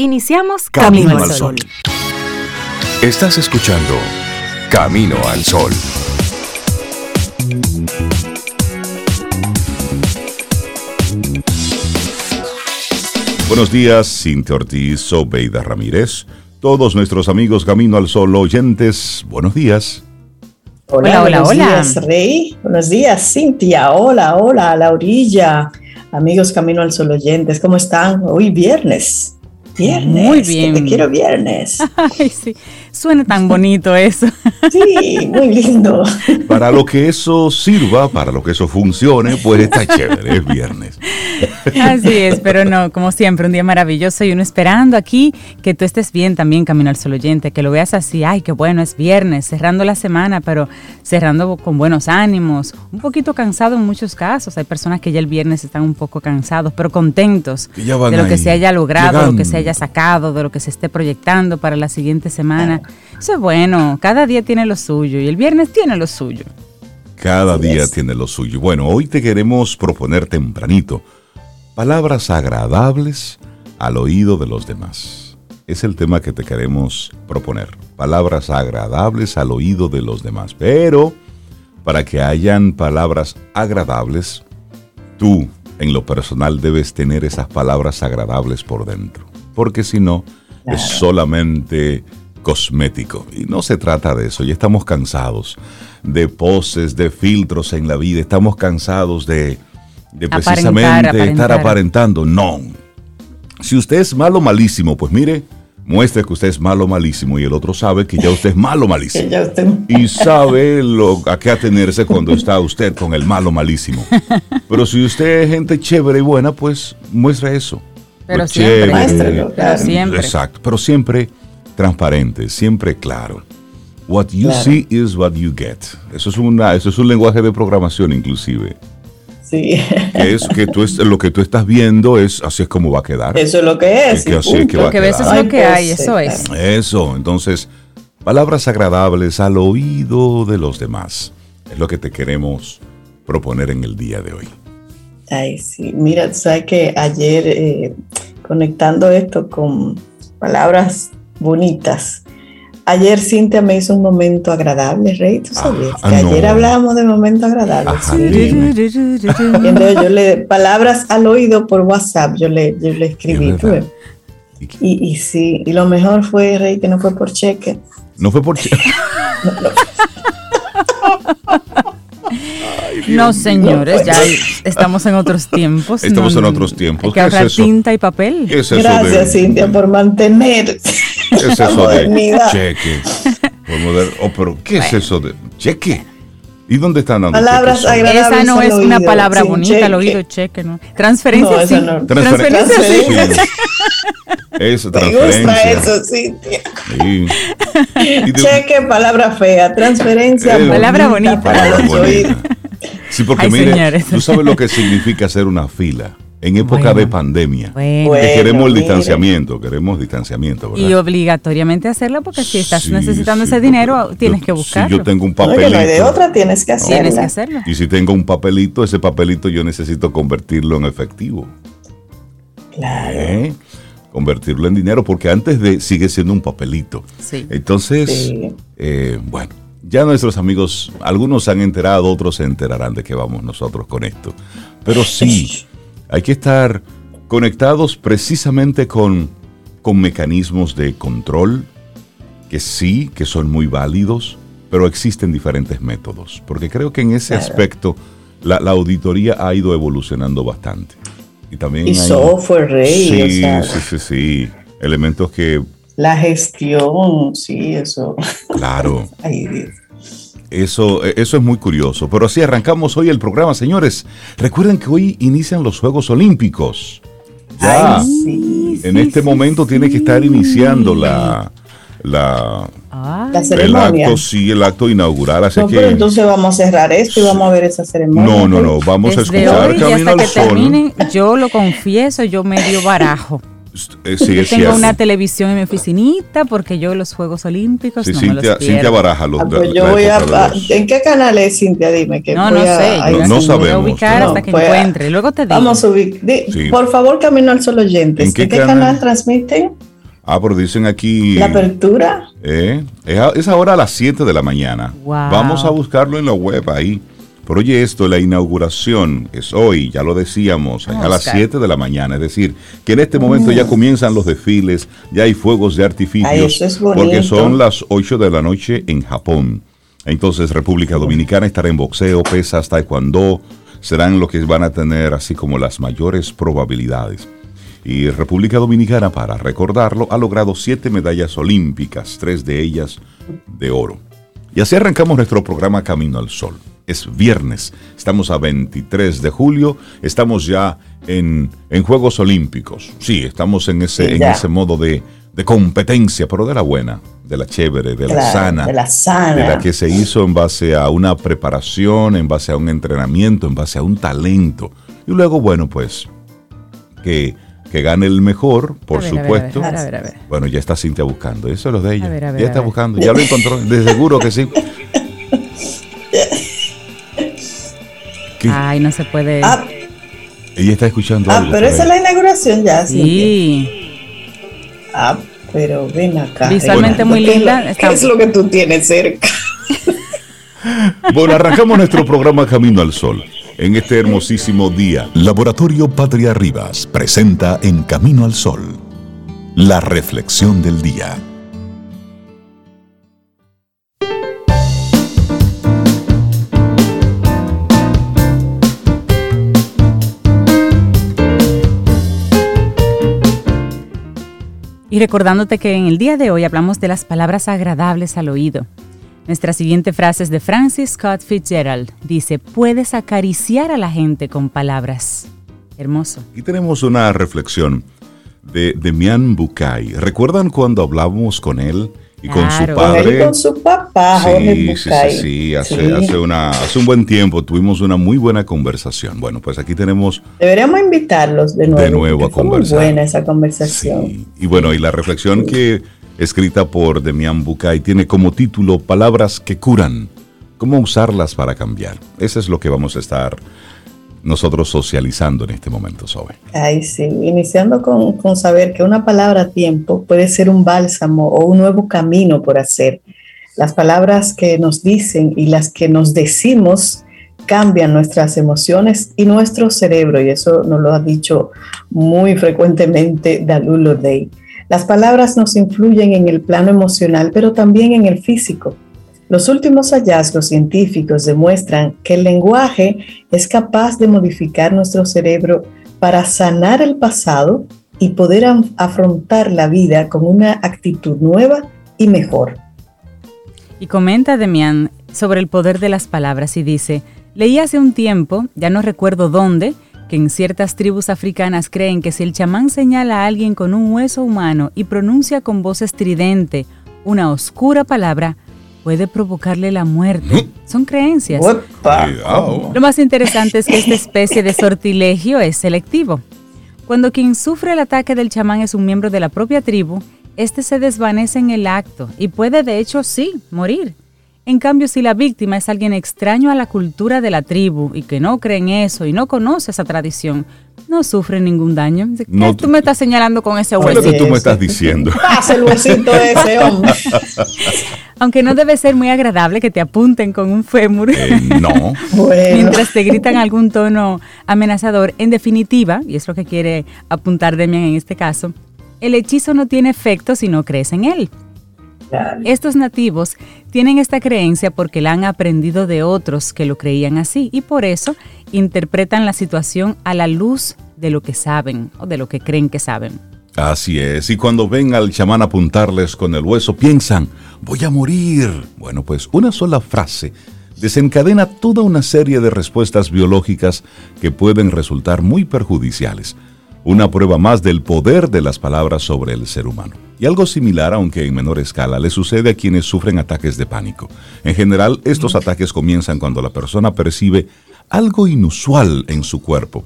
Iniciamos Camino, al Sol. Estás escuchando Camino al Sol. Buenos días, Cintia Ortiz, Sobeida Ramírez, todos nuestros amigos Camino al Sol oyentes, buenos días. Hola, hola, hola. Buenos días, Rey. Buenos días, Cintia. Hola, hola, a la orilla. Amigos Camino al Sol oyentes, ¿cómo están? Hoy viernes. Viernes. Muy bien. te quiero viernes. Ay, sí. Suena tan bonito eso. Sí, muy lindo. Para lo que eso sirva, para lo que eso funcione, pues está chévere, es viernes. Así es, pero no, como siempre, un día maravilloso y uno esperando aquí que tú estés bien también, Camino al Sol Oyente, que lo veas así, ay, qué bueno, es viernes, cerrando la semana, pero cerrando con buenos ánimos, un poquito cansado en muchos casos. Hay personas que ya el viernes están un poco cansados, pero contentos de lo que se haya logrado, de lo que se haya sacado, de lo que se esté proyectando para la siguiente semana. Eso es bueno, cada día tiene lo suyo y el viernes tiene lo suyo. Cada día tiene lo suyo. Bueno, hoy te queremos proponer tempranito palabras agradables al oído de los demás. Es el tema que te queremos proponer. Palabras agradables al oído de los demás. Pero para que hayan palabras agradables, tú en lo personal debes tener esas palabras agradables por dentro. Porque si no, es solamente cosmético. Y no se trata de eso, ya estamos cansados de poses, de filtros en la vida, estamos cansados de, precisamente estar aparentando. No. Si usted es malo, malísimo, pues mire, muestre que usted es malo, malísimo y el otro sabe que ya usted es malo, malísimo. y sabe lo, a qué atenerse cuando está usted con el malo, malísimo. Pero si usted es gente chévere y buena, pues muestre eso. Pero siempre, pero siempre. Exacto, pero siempre transparente, siempre claro. What you see is what you get. Eso es, una, eso es un lenguaje de programación inclusive. Sí. Que es que tú es, lo que tú estás viendo es así es como va a quedar. Eso es lo que es. que lo que ves es lo que hay, eso es. Eso, entonces, palabras agradables al oído de los demás. Es lo que te queremos proponer en el día de hoy. Ay, sí. Mira, sabes que ayer eh, conectando esto con palabras bonitas. Ayer Cintia me hizo un momento agradable, Rey, tú sabías. Ah, ayer hablábamos de momento agradable. yo le, palabras al oído por WhatsApp, yo le, yo le escribí. Y, y, sí, y lo mejor fue, Rey, que no fue por cheque. No fue por cheque. no, señores, ya estamos en otros tiempos. Estamos en otros tiempos. Hay que ahorrar tinta y papel. Gracias, Cintia, por mantener ¿Qué es eso de cheque? Oh, pero ¿qué es eso de cheque? ¿Y dónde están dando Palabras agradables Esa no es una palabra bonita, al oído cheque, ¿no? Transferencia sí. No. Transferencia, sí. Eso, transferencia. Me gusta eso, sí. Cheque, palabra fea. Transferencia, eh, palabra bonita. Palabra bonita. Sí, porque mire, tú sabes lo que significa hacer una fila en época de pandemia. queremos el distanciamiento, queremos distanciamiento. Y obligatoriamente hacerlo porque si estás necesitando ese dinero, tienes que buscarlo. Si yo tengo un papelito. No, de otra, tienes que, hacerlo. Y si tengo un papelito, ese papelito yo necesito convertirlo en efectivo. Claro. ¿Eh? Convertirlo en dinero, porque antes de sigue siendo un papelito. Entonces, eh, bueno, ya nuestros amigos, algunos se han enterado, otros se enterarán de que vamos nosotros con esto. Pero sí. Hay que estar conectados precisamente con, con mecanismos de control, que sí, que son muy válidos, pero existen diferentes métodos, porque creo que en ese aspecto la, auditoría ha ido evolucionando bastante. Y también y software, rey. Sí, sí, sí, sí. Elementos que... La gestión, sí, eso. Claro. Eso, eh, eso es muy curioso. Pero así arrancamos hoy el programa, señores. Recuerden que hoy inician los Juegos Olímpicos. Ya. en este momento tiene que estar iniciando la, la, ceremonia. El acto, sí, el acto inaugural. Así que, pero entonces vamos a cerrar esto y vamos a ver esa ceremonia. No, no, no. Vamos a escuchar hoy, Camino hasta que Terminen, yo lo confieso, yo medio barajo. Eh, yo tengo una televisión en mi oficinita porque yo los Juegos Olímpicos no Cintia, me los Cintia Baraja. Los, ah, pues yo voy a, ¿En qué canal es Cintia? Dime. Que no, no sé. no, sabemos. Voy a ubicar hasta que pues, encuentre. Luego te digo. Vamos a ubicar. Por favor, Camino al Sol Oyentes. ¿En qué, canal? transmiten? Ah, pero dicen aquí. La apertura. Eh, es, ahora a las 7 de la mañana. Vamos a buscarlo en la web ahí. Pero oye esto, la inauguración es hoy, ya lo decíamos, a las 7 de la mañana. Es decir, que en este momento ya comienzan los desfiles, ya hay fuegos de artificios, porque son las 8 de la noche en Japón. Entonces República Dominicana estará en boxeo, pesas, taekwondo, serán los que van a tener así como las mayores probabilidades. Y República Dominicana, para recordarlo, ha logrado siete medallas olímpicas, tres de ellas de oro. Y así arrancamos nuestro programa Camino al Sol es viernes. Estamos a 23 de julio, estamos ya en, Juegos Olímpicos. Sí, estamos en ese, en ese modo de, competencia, pero de la buena, de la chévere, de la sana. De la sana. De la que se hizo en base a una preparación, en base a un entrenamiento, en base a un talento. Y luego, bueno, pues, que que gane el mejor, por supuesto. bueno, ya está Cintia buscando. Eso es lo de ella. ya está buscando. Ya lo encontró. De seguro que sí. Ay, no se puede. Ah. Ella está escuchando ah, pero esa es la inauguración ya. Sí. Ah, pero ven acá. Visualmente muy linda. ¿Qué es lo que tú tienes cerca? bueno, arrancamos nuestro programa Camino al Sol. En este hermosísimo día, Laboratorio Patria Rivas presenta en Camino al Sol la reflexión del día. Y recordándote que en el día de hoy hablamos de las palabras agradables al oído. Nuestra siguiente frase es de Francis Scott Fitzgerald. Dice, puedes acariciar a la gente con palabras. Hermoso. Y tenemos una reflexión de Demian Bukai. ¿Recuerdan cuando hablábamos con él? y con su padre. con su papá, sí, sí, sí, sí, hace, Hace, una, hace un buen tiempo tuvimos una muy buena conversación. Bueno, pues aquí tenemos... Deberíamos invitarlos de nuevo. De nuevo a conversar. Muy buena esa conversación. Y bueno, y la reflexión que escrita por Demian Bucay tiene como título Palabras que curan. ¿Cómo usarlas para cambiar? Eso es lo que vamos a estar nosotros socializando en este momento, Sobe. Ay, sí, iniciando con, saber que una palabra a tiempo puede ser un bálsamo o un nuevo camino por hacer. Las palabras que nos dicen y las que nos decimos cambian nuestras emociones y nuestro cerebro, y eso nos lo ha dicho muy frecuentemente Dalulo Day. Las palabras nos influyen en el plano emocional, pero también en el físico. Los últimos hallazgos científicos demuestran que el lenguaje es capaz de modificar nuestro cerebro para sanar el pasado y poder afrontar la vida con una actitud nueva y mejor. Y comenta Demian sobre el poder de las palabras y dice, leí hace un tiempo, ya no recuerdo dónde, que en ciertas tribus africanas creen que si el chamán señala a alguien con un hueso humano y pronuncia con voz estridente una oscura palabra, puede provocarle la muerte. Son creencias. Lo más interesante es que esta especie de sortilegio es selectivo. Cuando quien sufre el ataque del chamán es un miembro de la propia tribu, este se desvanece en el acto y puede de hecho sí morir. En cambio, si la víctima es alguien extraño a la cultura de la tribu y que no cree en eso y no conoce esa tradición, no sufre ningún daño. ¿Qué tú me estás señalando con ese huesito? ¿Qué tú me estás diciendo? Pasa el huesito ese, hombre. Aunque no debe ser muy agradable que te apunten con un fémur. Eh, no. Mientras te gritan algún tono amenazador. En definitiva, y es lo que quiere apuntar Demian en este caso, el hechizo no tiene efecto si no crees en él. Estos nativos tienen esta creencia porque la han aprendido de otros que lo creían así y por eso interpretan la situación a la luz de lo que saben o de lo que creen que saben. Así es, y cuando ven al chamán apuntarles con el hueso, piensan, voy a morir. Bueno, pues una sola frase desencadena toda una serie de respuestas biológicas que pueden resultar muy perjudiciales. Una prueba más del poder de las palabras sobre el ser humano. Y algo similar, aunque en menor escala, le sucede a quienes sufren ataques de pánico. En general, estos ataques comienzan cuando la persona percibe algo inusual en su cuerpo.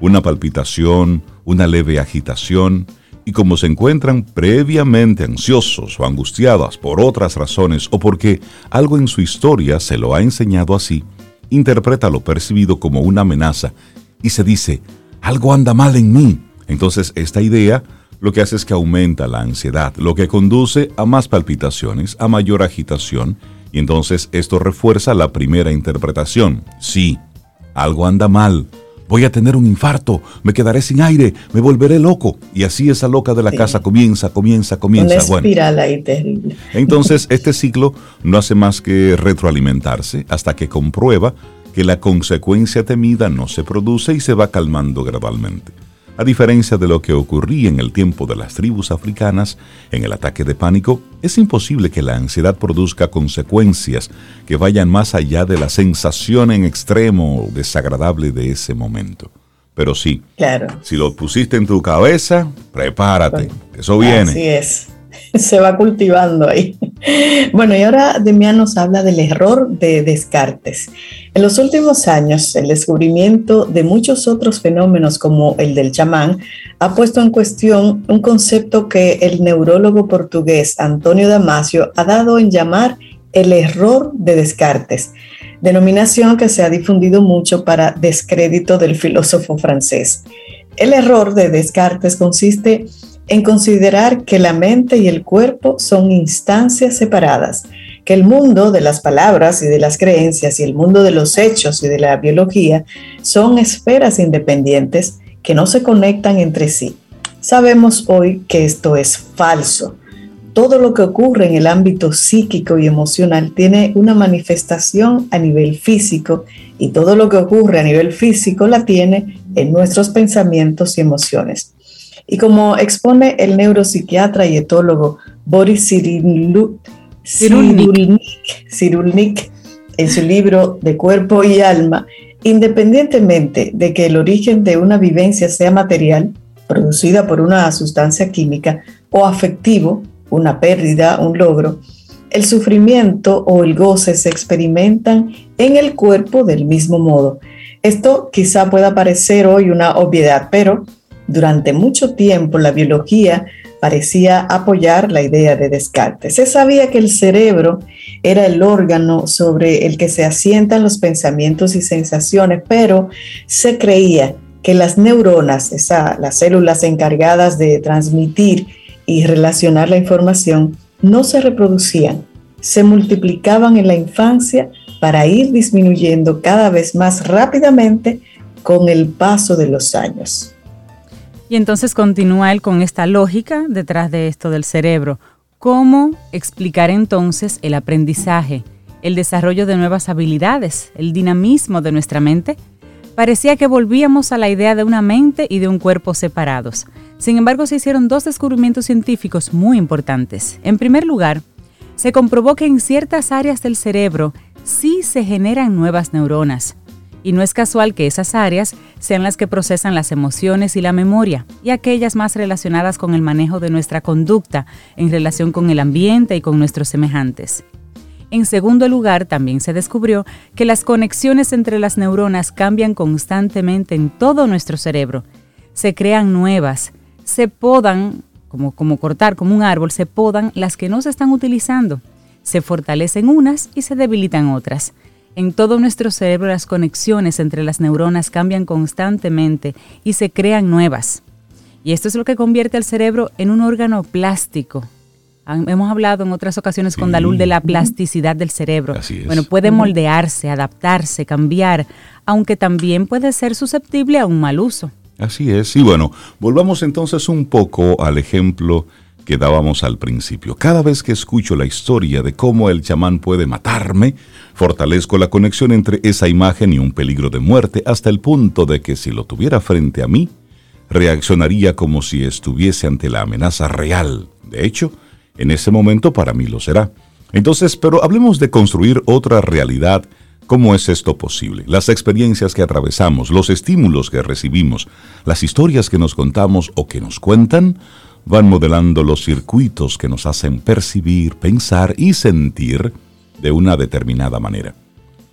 Una palpitación, una leve agitación, y como se encuentran previamente ansiosos o angustiadas por otras razones o porque algo en su historia se lo ha enseñado así, interpreta lo percibido como una amenaza y se dice, algo anda mal en mí. Entonces esta idea lo que hace es que aumenta la ansiedad, lo que conduce a más palpitaciones, a mayor agitación, y entonces esto refuerza la primera interpretación. Sí, algo anda mal, voy a tener un infarto, me quedaré sin aire, me volveré loco. Y así esa loca de la casa comienza, comienza, comienza. Una espiral ahí terrible. Entonces este ciclo no hace más que retroalimentarse hasta que comprueba que la consecuencia temida no se produce y se va calmando gradualmente. A diferencia de lo que ocurría en el tiempo de las tribus africanas, en el ataque de pánico, es imposible que la ansiedad produzca consecuencias que vayan más allá de la sensación en extremo desagradable de ese momento. Pero sí, claro. si lo pusiste en tu cabeza, prepárate, eso viene. Así es. se va cultivando ahí. Bueno, y ahora Demian nos habla del error de Descartes. En los últimos años, el descubrimiento de muchos otros fenómenos como el del chamán ha puesto en cuestión un concepto que el neurólogo portugués Antonio Damasio ha dado en llamar el error de Descartes, denominación que se ha difundido mucho para descrédito del filósofo francés. El error de Descartes consiste en en considerar que la mente y el cuerpo son instancias separadas, que el mundo de las palabras y de las creencias y el mundo de los hechos y de la biología son esferas independientes que no se conectan entre sí. Sabemos hoy que esto es falso. Todo lo que ocurre en el ámbito psíquico y emocional tiene una manifestación a nivel físico y todo lo que ocurre a nivel físico la tiene en nuestros pensamientos y emociones. Y como expone el neuropsiquiatra y etólogo Boris Cyrulnik, en su libro De cuerpo y alma, independientemente de que el origen de una vivencia sea material, producida por una sustancia química, o afectivo, una pérdida, un logro, el sufrimiento o el goce se experimentan en el cuerpo del mismo modo. Esto quizá pueda parecer hoy una obviedad, pero durante mucho tiempo la biología parecía apoyar la idea de Descartes. Se sabía que el cerebro era el órgano sobre el que se asientan los pensamientos y sensaciones, pero se creía que las neuronas, las células encargadas de transmitir y relacionar la información, no se reproducían, se multiplicaban en la infancia para ir disminuyendo cada vez más rápidamente con el paso de los años. Y entonces continúa él con esta lógica detrás de esto del cerebro. ¿Cómo explicar entonces el aprendizaje, el desarrollo de nuevas habilidades, el dinamismo de nuestra mente? Parecía que volvíamos a la idea de una mente y de un cuerpo separados. Sin embargo, se hicieron dos descubrimientos científicos muy importantes. En primer lugar, se comprobó que en ciertas áreas del cerebro sí se generan nuevas neuronas, y no es casual que esas áreas sean las que procesan las emociones y la memoria, y aquellas más relacionadas con el manejo de nuestra conducta en relación con el ambiente y con nuestros semejantes. En segundo lugar, también se descubrió que las conexiones entre las neuronas cambian constantemente en todo nuestro cerebro. Se crean nuevas, se podan, como, como cortar como un árbol, se podan las que no se están utilizando. Se fortalecen unas y se debilitan otras. En todo nuestro cerebro las conexiones entre las neuronas cambian constantemente y se crean nuevas. Y esto es lo que convierte al cerebro en un órgano plástico. Hemos hablado en otras ocasiones con Dalul de la plasticidad del cerebro. Bueno, puede moldearse, adaptarse, cambiar, aunque también puede ser susceptible a un mal uso. Así es. Y bueno, volvamos entonces un poco al ejemplo que dábamos al principio. Cada vez que escucho la historia de cómo el chamán puede matarme, fortalezco la conexión entre esa imagen y un peligro de muerte hasta el punto de que si lo tuviera frente a mí, reaccionaría como si estuviese ante la amenaza real. De hecho, en ese momento para mí lo será. Entonces, pero hablemos de construir otra realidad. ¿Cómo es esto posible? Las experiencias que atravesamos, los estímulos que recibimos, las historias que nos contamos o que nos cuentan, van modelando los circuitos que nos hacen percibir, pensar y sentir de una determinada manera.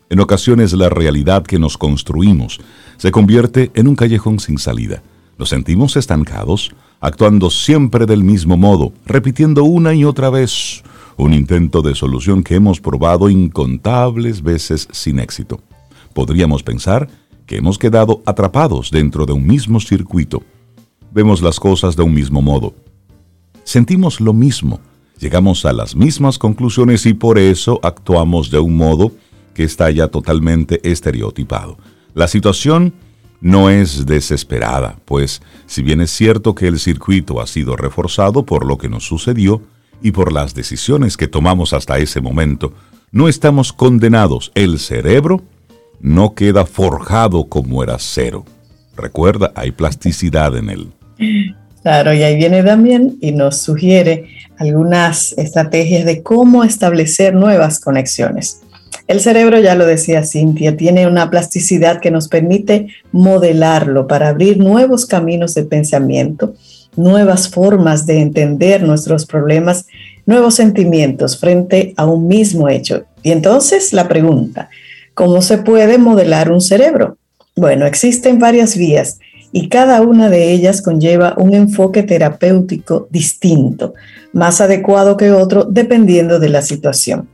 En ocasiones la realidad que nos construimos se convierte en un callejón sin salida. Nos sentimos estancados, actuando siempre del mismo modo, repitiendo una y otra vez un intento de solución que hemos probado incontables veces sin éxito. Podríamos pensar que hemos quedado atrapados dentro de un mismo circuito vemos las cosas de un mismo modo. Sentimos lo mismo, llegamos a las mismas conclusiones y por eso actuamos de un modo que está ya totalmente estereotipado. La situación no es desesperada, pues si bien es cierto que el circuito ha sido reforzado por lo que nos sucedió y por las decisiones que tomamos hasta ese momento, no estamos condenados. El cerebro no queda forjado como era cero. Recuerda, hay plasticidad en él. Claro, y ahí viene también y nos sugiere algunas estrategias de cómo establecer nuevas conexiones. El cerebro, ya lo decía Cintia, tiene una plasticidad que nos permite modelarlo para abrir nuevos caminos de pensamiento, nuevas formas de entender nuestros problemas, nuevos sentimientos frente a un mismo hecho. Y entonces la pregunta, ¿cómo se puede modelar un cerebro? Bueno, existen varias vías y cada una de ellas conlleva un enfoque terapéutico distinto, más adecuado que otro dependiendo de la situación.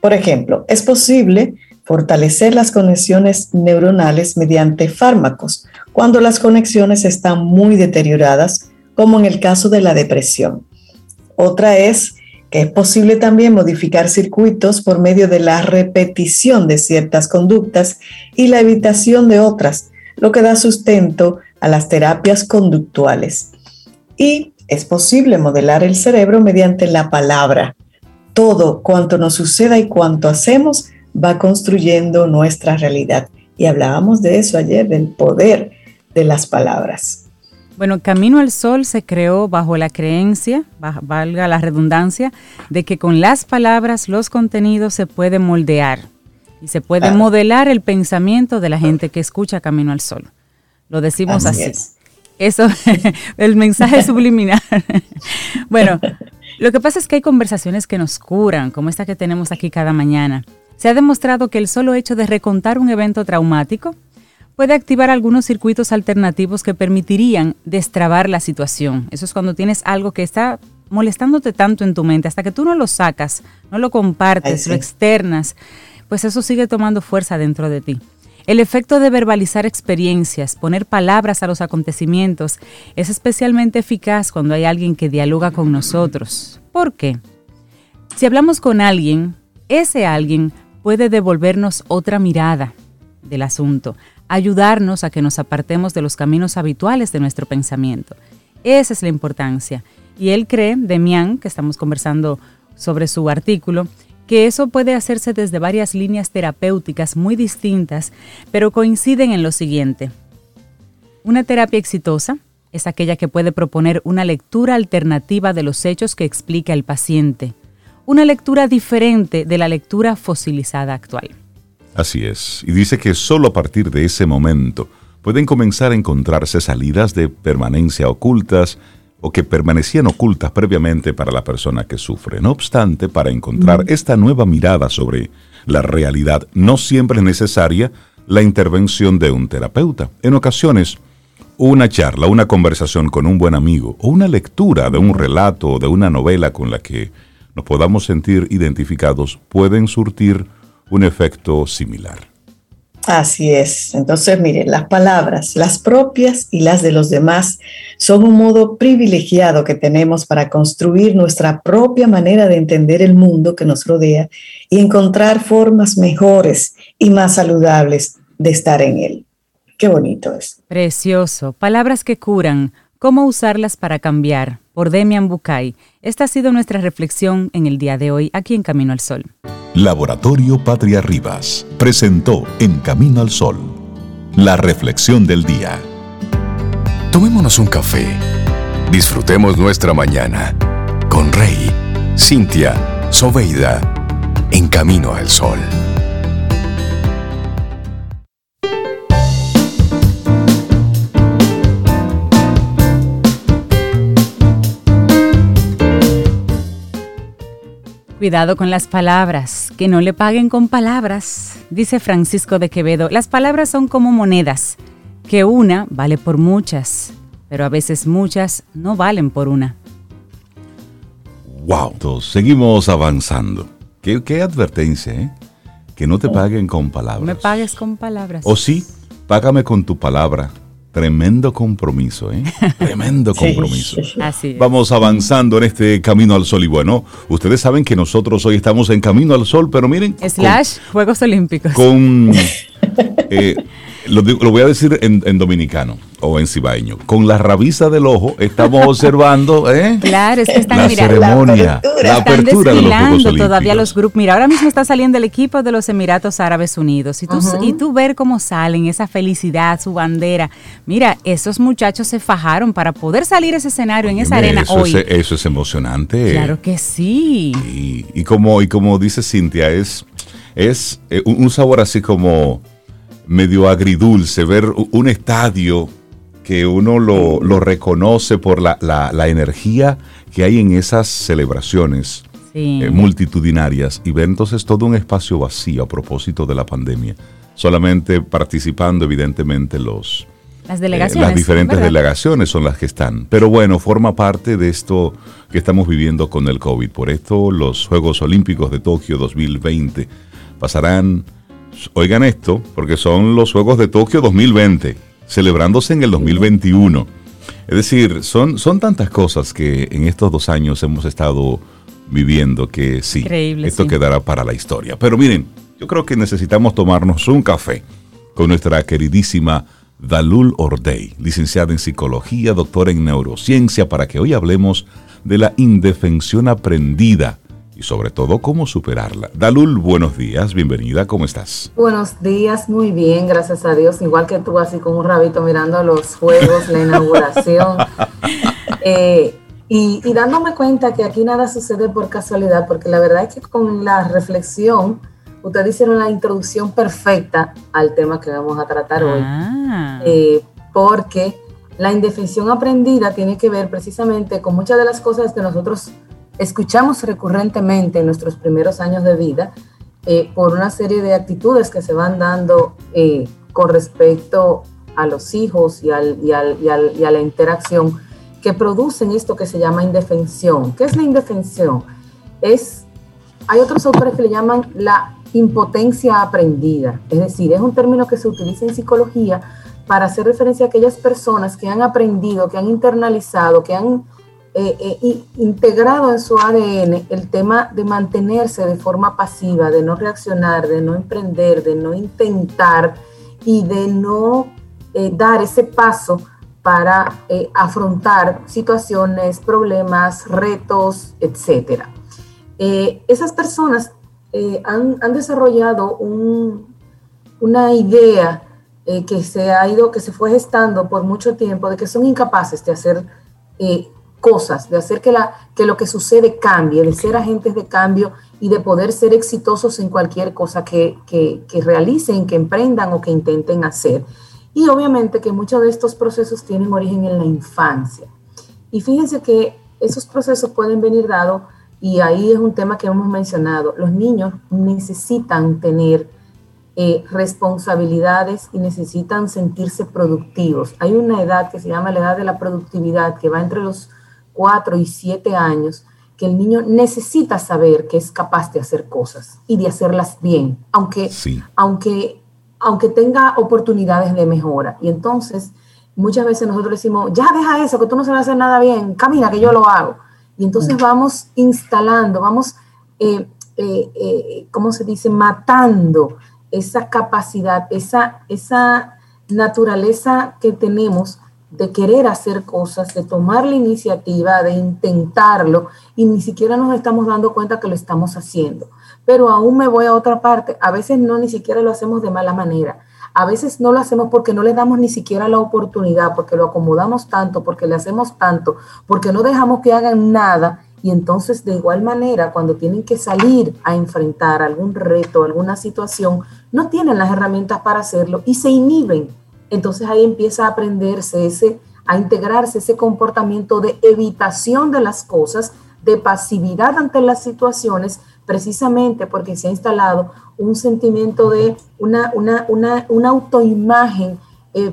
Por ejemplo, es posible fortalecer las conexiones neuronales mediante fármacos cuando las conexiones están muy deterioradas, como en el caso de la depresión. Otra es que es posible también modificar circuitos por medio de la repetición de ciertas conductas y la evitación de otras, lo que da sustento a las terapias conductuales. Y es posible modelar el cerebro mediante la palabra, todo cuanto nos suceda y cuanto hacemos va construyendo nuestra realidad. Y hablábamos de eso ayer, del poder de las palabras. Bueno, Camino al Sol se creó bajo la creencia, valga la redundancia, de que con las palabras los contenidos se pueden moldear y se puede modelar el pensamiento de la gente que escucha Camino al Sol. Lo decimos así. Eso, el mensaje subliminal. bueno, lo que pasa es que hay conversaciones que nos curan, como esta que tenemos aquí cada mañana. Se ha demostrado que el solo hecho de recontar un evento traumático puede activar algunos circuitos alternativos que permitirían destrabar la situación. Eso es cuando tienes algo que está molestándote tanto en tu mente, hasta que tú no lo sacas, no lo compartes, lo externas, pues eso sigue tomando fuerza dentro de ti. El efecto de verbalizar experiencias, poner palabras a los acontecimientos, es especialmente eficaz cuando hay alguien que dialoga con nosotros. ¿Por qué? Si hablamos con alguien, ese alguien puede devolvernos otra mirada del asunto, ayudarnos a que nos apartemos de los caminos habituales de nuestro pensamiento. Esa es la importancia. Y él cree, Demian, que estamos conversando sobre su artículo, que eso puede hacerse desde varias líneas terapéuticas muy distintas, pero coinciden en lo siguiente. Una terapia exitosa es aquella que puede proponer una lectura alternativa de los hechos que explica el paciente, una lectura diferente de la lectura fosilizada actual. Así es, y dice que solo a partir de ese momento pueden comenzar a encontrarse salidas de permanencia ocultas o que permanecían ocultas previamente para la persona que sufre. No obstante, para encontrar esta nueva mirada sobre la realidad, no siempre es necesaria la intervención de un terapeuta. En ocasiones, una charla, una conversación con un buen amigo o una lectura de un relato o de una novela con la que nos podamos sentir identificados pueden surtir un efecto similar. Así es. Entonces, mire, las palabras, las propias y las de los demás, son un modo privilegiado que tenemos para construir nuestra propia manera de entender el mundo que nos rodea y encontrar formas mejores y más saludables de estar en él. Qué bonito es. Precioso. Palabras que curan. ¿Cómo usarlas para cambiar? Por Demian Bucay. Esta ha sido nuestra reflexión en el día de hoy aquí en Camino al Sol. Laboratorio Patria Rivas presentó En Camino al Sol la reflexión del día. Tomémonos un café. Disfrutemos nuestra mañana con Rey, Cintia, Soveida, En Camino al Sol. Cuidado con las palabras, que no le paguen con palabras, dice Francisco de Quevedo. Las palabras son como monedas, que una vale por muchas, pero a veces muchas no valen por una. Wow, seguimos avanzando. Qué, advertencia, ¿eh? Que no te paguen con palabras. Me pagues con palabras. O sí, págame con tu palabra Tremendo compromiso, ¿eh? Tremendo compromiso. Así Vamos avanzando en este Camino al Sol. Y bueno, ustedes saben que nosotros hoy estamos en Camino al Sol, pero miren. Slash Juegos Olímpicos. Con. Eh, lo, voy a decir en dominicano o en cibaeño. Con la rabiza del ojo estamos observando ¿eh? claro, es que están, la ceremonia, la apertura, de los Juegos todavía los grupos. Mira, ahora mismo está saliendo el equipo de los Emiratos Árabes Unidos y tú, y tú ver cómo salen, esa felicidad, su bandera. Mira, esos muchachos se fajaron para poder salir a ese escenario, en esa arena eso hoy. Es, eso es emocionante. Claro que sí. Y, y, como, y como dice Cintia, es, es eh, un sabor así como medio agridulce, ver un estadio que uno lo, lo reconoce por la, la, energía que hay en esas celebraciones eh, multitudinarias y ver entonces todo un espacio vacío a propósito de la pandemia, solamente participando evidentemente los... Las delegaciones. las diferentes delegaciones son las que están. Pero bueno, forma parte de esto que estamos viviendo con el COVID. Por esto los Juegos Olímpicos de Tokio 2020 pasarán, oigan esto, porque son los Juegos de Tokio 2020 celebrándose en el 2021. Es decir, son, son tantas cosas que en estos dos años hemos estado viviendo que sí, esto quedará para la historia. Pero miren, yo creo que necesitamos tomarnos un café con nuestra queridísima Dalul Ordey, licenciada en psicología, doctora en neurociencia, para que hoy hablemos de la indefensión aprendida y sobre todo cómo superarla. Dalul, buenos días, bienvenida, ¿cómo estás? Buenos días, muy bien, gracias a Dios, igual que tú, así con un rabito mirando los juegos, la inauguración. Eh, y, dándome cuenta que aquí nada sucede por casualidad, porque la verdad es que con la reflexión, ustedes hicieron la introducción perfecta al tema que vamos a tratar hoy. Ah. Eh, porque la indefensión aprendida tiene que ver precisamente con muchas de las cosas que nosotros escuchamos recurrentemente en nuestros primeros años de vida eh, por una serie de actitudes que se van dando eh, con respecto a los hijos y, al, y, al, y, a la interacción que producen esto que se llama indefensión. ¿Qué es la indefensión? Es, hay otros autores que le llaman la impotencia aprendida, es decir, es un término que se utiliza en psicología para hacer referencia a aquellas personas que han aprendido, que han internalizado, que han eh, eh integrado en su ADN el tema de mantenerse de forma pasiva, de no reaccionar, de no emprender, de no intentar y de no eh, dar ese paso para eh, afrontar situaciones, problemas, retos, etc. esas personas han, han, desarrollado una idea que se ha ido, que se fue gestando por mucho tiempo, de que son incapaces de hacer cosas, de hacer que, la, que lo que sucede cambie, de ser agentes de cambio y de poder ser exitosos en cualquier cosa que, que, que realicen, que emprendan o que intenten hacer. Y obviamente que muchos de estos procesos tienen origen en la infancia. Y fíjense que esos procesos pueden venir dados, y ahí es un tema que hemos mencionado, los niños necesitan tener eh, responsabilidades y necesitan sentirse productivos. Hay una edad que se llama la edad de la productividad, que va entre los 4 y 7 años, que el niño necesita saber que es capaz de hacer cosas y de hacerlas bien, aunque, aunque, aunque tenga oportunidades de mejora. Y entonces, muchas veces nosotros decimos, ya deja eso, que tú no sabes hacer nada bien, camina, que yo lo hago. Y entonces vamos instalando, vamos, eh, eh, eh, ¿cómo se dice?, matando esa capacidad, esa, esa naturaleza que tenemos de querer hacer cosas, de tomar la iniciativa, de intentarlo, y ni siquiera nos estamos dando cuenta que lo estamos haciendo. Pero aún me voy a otra parte, a veces no ni siquiera lo hacemos de mala manera. A veces no lo hacemos porque no le damos ni siquiera la oportunidad, porque lo acomodamos tanto, porque le hacemos tanto, porque no dejamos que hagan nada. Y entonces de igual manera, cuando tienen que salir a enfrentar algún reto, alguna situación, no tienen las herramientas para hacerlo y se inhiben entonces ahí empieza a aprenderse ese, a integrarse ese comportamiento de evitación de las cosas, de pasividad ante las situaciones, precisamente porque se ha instalado un sentimiento de una, una, una, una autoimagen eh,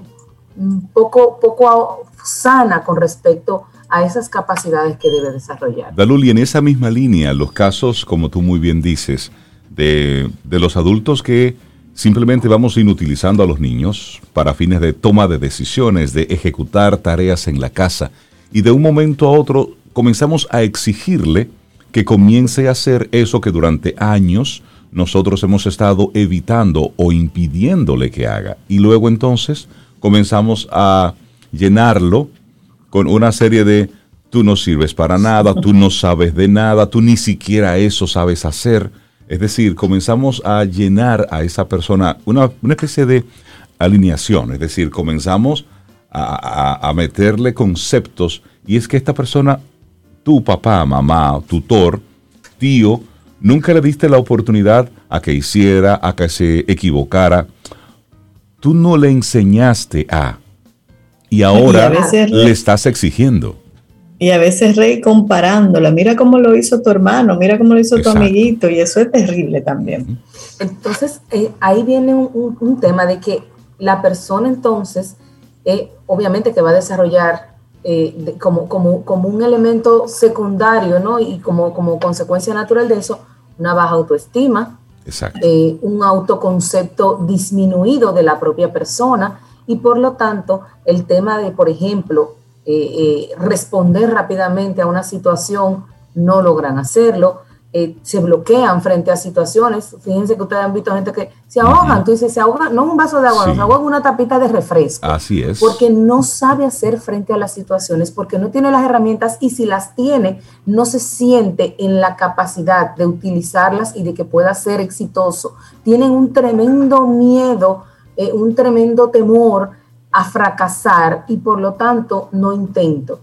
poco, poco sana con respecto a esas capacidades que debe desarrollar. Daluli, en esa misma línea, los casos, como tú muy bien dices, de, de los adultos que simplemente vamos inutilizando a los niños para fines de toma de decisiones, de ejecutar tareas en la casa, y de un momento a otro comenzamos a exigirle que comience a hacer eso que durante años nosotros hemos estado evitando o impidiéndole que haga. Y luego entonces comenzamos a llenarlo con una serie de tú no sirves para nada, tú no sabes de nada, tú ni siquiera eso sabes hacer. Es decir, comenzamos a llenar a esa persona una, especie de alineación, es decir, comenzamos a, a, meterle conceptos y es que esta persona, tu papá, mamá, tutor, tío, nunca le diste la oportunidad a que hiciera, a que se equivocara. Tú no le enseñaste a. Y ahora le estás exigiendo. Y a veces Rey comparándola, mira cómo lo hizo tu hermano, mira cómo lo hizo tu amiguito, y eso es terrible también. Entonces, eh, ahí viene un, tema de que la persona entonces, eh, obviamente que va a desarrollar eh, como, como, como, un elemento secundario, ¿no? Y como, como consecuencia natural de eso, una baja autoestima, un autoconcepto disminuido de la propia persona, y por lo tanto, el tema de, por ejemplo, eh, eh, responder rápidamente a una situación, no logran hacerlo, eh, se bloquean frente a situaciones. Fíjense que ustedes han visto gente que se ahogan, tú dices, se ahoga, no un vaso de agua, se ahoga una tapita de refresco. Así es. Porque no sabe hacer frente a las situaciones, porque no tiene las herramientas y si las tiene, no se siente en la capacidad de utilizarlas y de que pueda ser exitoso. Tienen un tremendo miedo, un tremendo temor a fracasar y por lo tanto no intento.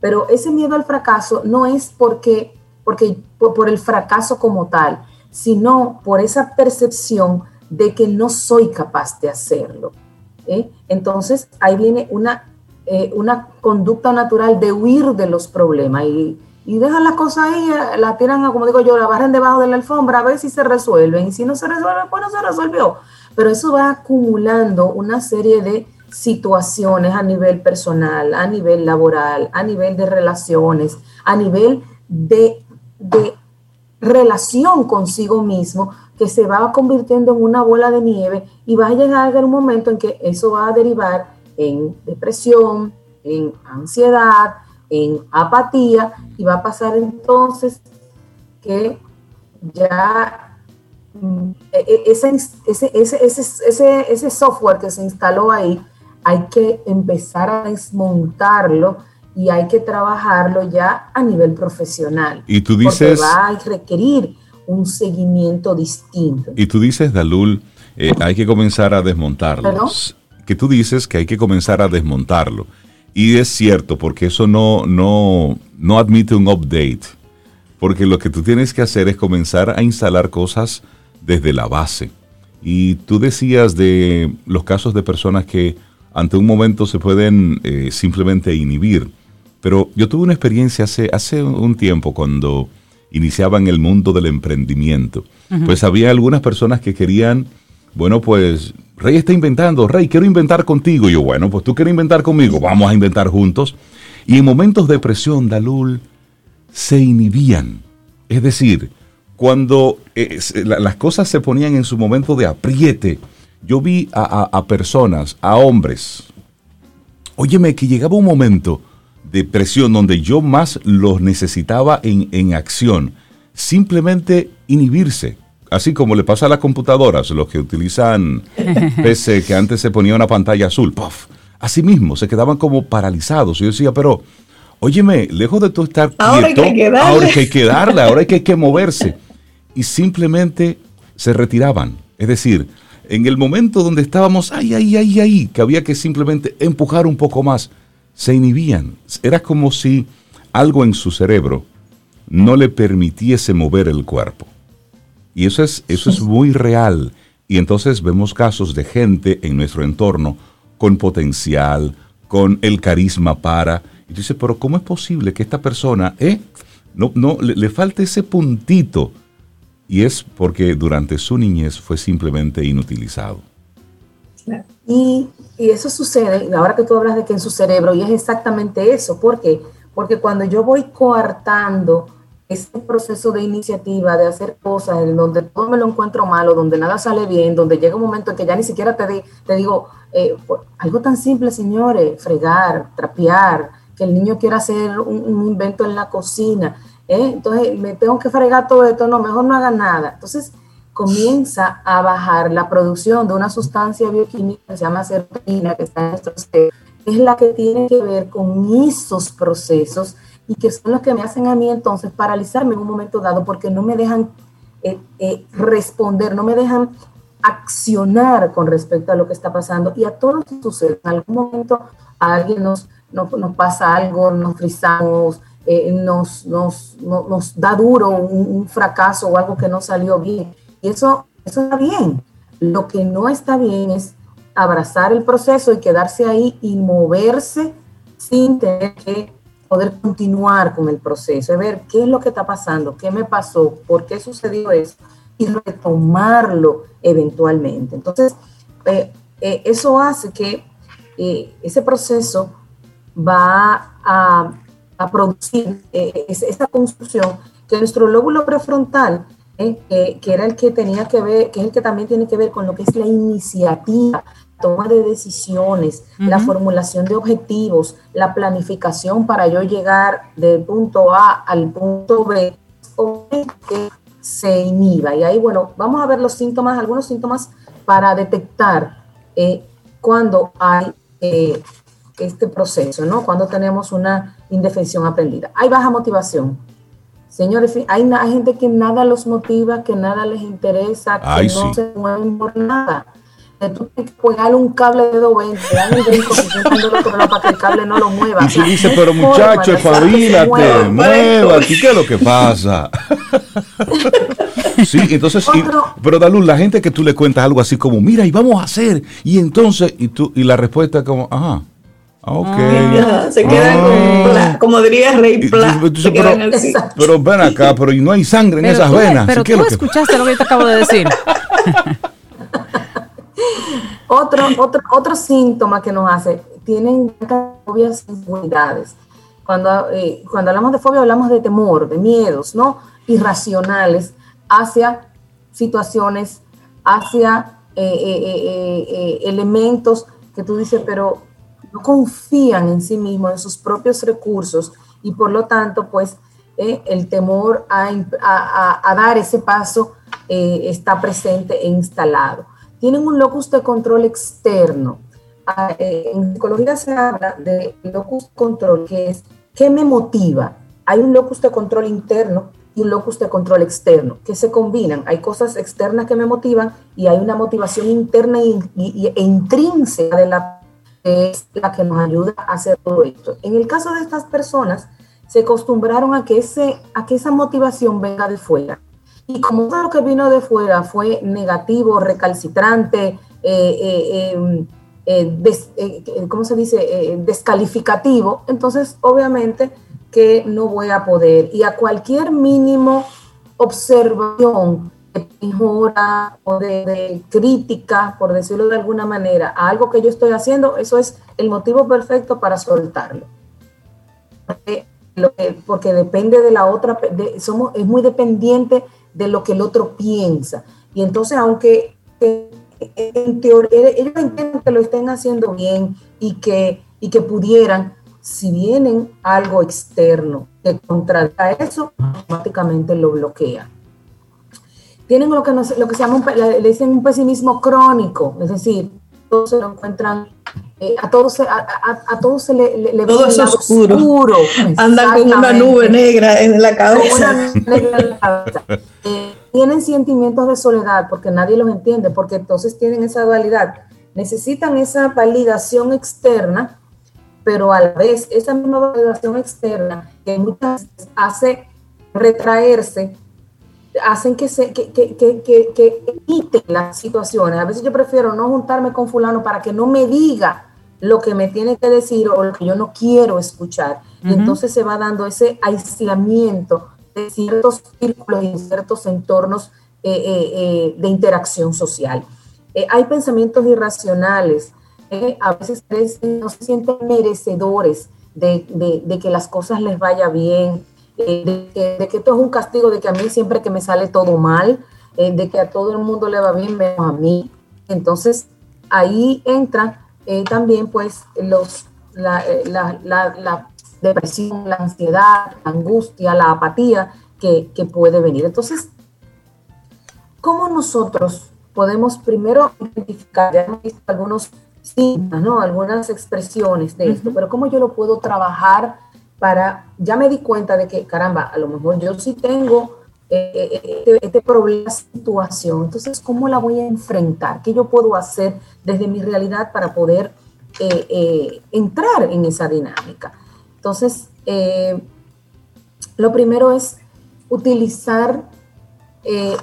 Pero ese miedo al fracaso no es porque, porque por, el fracaso como tal, sino por esa percepción de que no soy capaz de hacerlo. ¿eh? Entonces ahí viene una, eh, una conducta natural de huir de los problemas y, y dejan las cosas ahí, eh, la tiran, como digo yo, la barren debajo de la alfombra a ver si se resuelven. Y si no se resuelven, pues no se resolvió. Pero eso va acumulando una serie de situaciones a nivel personal, a nivel laboral, a nivel de relaciones, a nivel de, relación consigo mismo, que se va convirtiendo en una bola de nieve y va a llegar un momento en que eso va a derivar en depresión, en ansiedad, en apatía y va a pasar entonces que ya mm, e, e, ese, ese, ese, ese, software que se instaló ahí hay que empezar a desmontarlo y hay que trabajarlo ya a nivel profesional. Y tú dices... va a requerir un seguimiento distinto. Y tú dices, Dalul, eh, hay que comenzar a desmontarlo. Que tú dices que hay que comenzar a desmontarlo. Y es cierto, porque eso no, no, no admite un update. Porque lo que tú tienes que hacer es comenzar a instalar cosas desde la base. Y tú decías de los casos de personas que ante un momento se pueden eh, simplemente inhibir. Pero yo tuve una experiencia hace, hace un tiempo cuando iniciaba en el mundo del emprendimiento. Pues había algunas personas que querían, bueno, pues Rey está inventando, Rey, quiero inventar contigo. Y yo, bueno, pues tú quieres inventar conmigo, vamos a inventar juntos. Y en momentos de presión, Dalul, se inhibían. Es decir, cuando eh, las cosas se ponían en su momento de apriete, yo vi a, personas, a hombres, óyeme, que llegaba un momento de presión donde yo más los necesitaba en, acción, simplemente inhibirse, así como le pasa a las computadoras, los que utilizan PC, que antes se ponía una pantalla azul, puff, así mismo, se quedaban como paralizados. Y yo decía, pero, óyeme, lejos de tú estar ahora quieto, hay que ahora hay que darle, ahora hay que, hay que moverse. Y simplemente se retiraban. Es decir, en el momento donde estábamos, ay, ay, ay, ay, que había que simplemente empujar un poco más, se inhibían. Era como si algo en su cerebro no le permitiese mover el cuerpo. Y eso es, eso es muy real. Y entonces vemos casos de gente en nuestro entorno con potencial, con el carisma para. Y dice, pero ¿cómo es posible que esta persona, eh, no, no, le, le falte ese puntito? Y es porque durante su niñez fue simplemente inutilizado. Y, eso sucede, ahora que tú hablas de que en su cerebro, y es exactamente eso, ¿por qué? Porque cuando yo voy coartando este proceso de iniciativa, de hacer cosas en donde todo me lo encuentro malo, donde nada sale bien, donde llega un momento en que ya ni siquiera te, te digo, eh, algo tan simple, señores, fregar, trapear, que el niño quiera hacer un, invento en la cocina, ¿eh? entonces me tengo que fregar todo esto, no, mejor no haga nada. Entonces comienza a bajar la producción de una sustancia bioquímica que se llama serotonina, que está en nuestro cerebro, es la que tiene que ver con esos procesos y que son los que me hacen a mí entonces paralizarme en un momento dado porque no me dejan eh, eh, responder, no me dejan accionar con respecto a lo que está pasando. Y a todos nos sucede, en algún momento a alguien nos, nos, pasa algo, nos frizamos, eh, nos, nos, nos, da duro un, fracaso o algo que no salió bien. Y eso, eso está bien. Lo que no está bien es abrazar el proceso y quedarse ahí y moverse sin tener que poder continuar con el proceso, de ver qué es lo que está pasando, qué me pasó, por qué sucedió eso y retomarlo eventualmente. Entonces, eh, eh, eso hace que ese proceso va a, producir esa construcción que nuestro lóbulo prefrontal, que, que, era el que tenía que ver, que es el que también tiene que ver con lo que es la iniciativa, toma de decisiones, la formulación de objetivos, la planificación para yo llegar del punto A al punto B, que se inhiba. Y ahí, bueno, vamos a ver los síntomas, algunos síntomas para detectar eh, cuando hay eh, este proceso, ¿no? Cuando tenemos una indefensión aprendida. Hay baja motivación. Señores, hay, hay gente que nada los motiva, que nada les interesa, que no se mueven por nada tú tienes que ponerle un cable de 220, dale un brinco para que el cable no lo mueva. Y tú dices, pero muchacho, espabilate, muévate, ¿qué es lo que pasa? sí, entonces, pero Dalú, la gente que tú le cuentas algo así como, mira, y vamos a hacer, y entonces, y tú, y la respuesta como, ajá. Ah, ok. Ah, se quedan ah. como, diría Rey Pla. Pero, ven acá, pero no hay sangre en esas venas. Pero tú escuchaste lo que yo te acabo de decir. otro, otro, otro síntoma que nos hace, tienen fobias inseguridades. Cuando, eh, cuando hablamos de fobia hablamos de temor, de miedos, ¿no? Irracionales hacia situaciones, hacia eh, eh, elementos que tú dices, pero no confían en sí mismos, en sus propios recursos y por lo tanto, pues el temor a, dar ese paso está presente e instalado tienen un locus de control externo. Ah, eh, en psicología se habla de locus de control, que es qué me motiva. Hay un locus de control interno y un locus de control externo, que se combinan. Hay cosas externas que me motivan y hay una motivación interna e intrínseca de la es la que nos ayuda a hacer todo esto. En el caso de estas personas, se acostumbraron a que, ese, a que esa motivación venga de fuera. Y como todo lo que vino de fuera fue negativo, recalcitrante, eh, eh, em, eh, ¿cómo se dice? descalificativo, entonces obviamente que no voy a poder. Y a cualquier mínimo observación de o de, crítica, por decirlo de alguna manera, a algo que yo estoy haciendo, eso es el motivo perfecto para soltarlo. Porque, depende de la otra, somos, es muy dependiente de lo que el otro piensa. Y entonces, aunque en teoría ellos entienden que lo estén haciendo bien y que, y que pudieran, si vienen algo externo que contradiga eso, automáticamente lo bloquea. Tienen lo que, lo que se llama, le dicen un pesimismo crónico, es decir, todos se lo encuentran, eh, a todos se, a, a, todos se le, le, le Todo es oscuro. Anda con una nube negra en la cabeza. Eh, tienen sentimientos de soledad porque nadie los entiende, porque entonces tienen esa dualidad. Necesitan esa validación externa, pero a la vez esa misma validación externa que muchas veces hace retraerse hacen que, se, que, que, que, que, eviten las situaciones. A veces yo prefiero no juntarme con fulano para que no me diga lo que me tiene que decir o lo que yo no quiero escuchar. Y entonces se va dando ese aislamiento de ciertos círculos y ciertos entornos eh, eh, eh, de interacción social. hay pensamientos irracionales. a veces no se sienten merecedores de, de, de que las cosas les vaya bien, de, que, esto es un castigo, de que a mí siempre que me sale todo mal, de que a todo el mundo le va bien, menos a mí. Entonces, ahí entra también pues los, la, la, depresión, la ansiedad, la angustia, la apatía que, que puede venir. Entonces, ¿cómo nosotros podemos primero identificar, ya hemos visto algunos síntomas, ¿no? algunas expresiones de esto, pero cómo yo lo puedo trabajar para, ya me di cuenta de que, caramba, a lo mejor yo sí tengo eh, eh, este, este, problema, situación, entonces, ¿cómo la voy a enfrentar? ¿Qué yo puedo hacer desde mi realidad para poder eh, entrar en esa dinámica? Entonces, lo primero es utilizar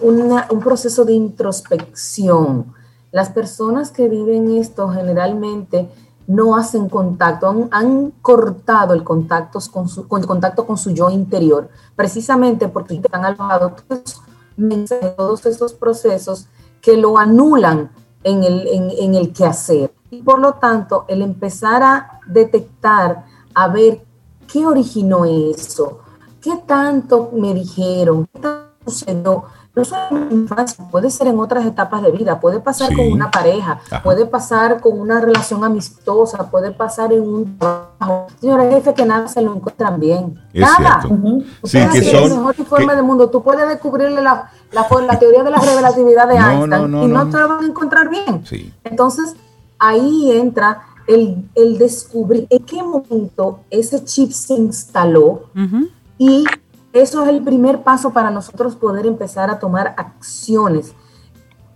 un proceso de introspección. Las personas que viven esto generalmente no hacen contacto, han, cortado el contacto con, su, contacto con su yo interior, precisamente porque han alojado todos, estos procesos que lo anulan en el, en, en quehacer. Y por lo tanto, el empezar a detectar, a ver qué originó eso, qué tanto me dijeron, qué tanto sucedió, no solo en la infancia, puede ser en otras etapas de vida, puede pasar con una pareja, puede pasar con una relación amistosa, puede pasar en un trabajo. Señores, jefe, que nada se lo encuentran bien. nada. Sí, que son, el mejor informe del mundo. Tú puedes descubrirle la, la, teoría de la relatividad de Einstein y no, te lo van a encontrar bien. Entonces, ahí entra el, el, descubrir en qué momento ese chip se instaló y eso es el primer paso para nosotros poder empezar a tomar acciones.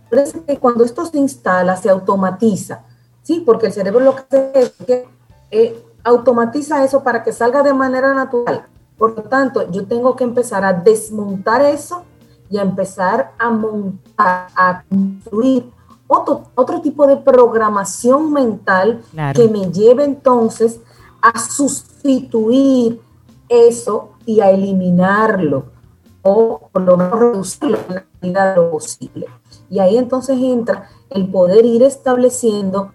Parece que cuando esto se instala, se automatiza, ¿sí? Porque el cerebro lo que hace es que eh, automatiza eso para que salga de manera natural. Por lo tanto, yo tengo que empezar a desmontar eso y a empezar a montar, a construir otro, otro tipo de programación mental que me lleve entonces a sustituir eso y a eliminarlo o por lo menos reducirlo en la medida de lo posible. Y ahí entonces entra el poder ir estableciendo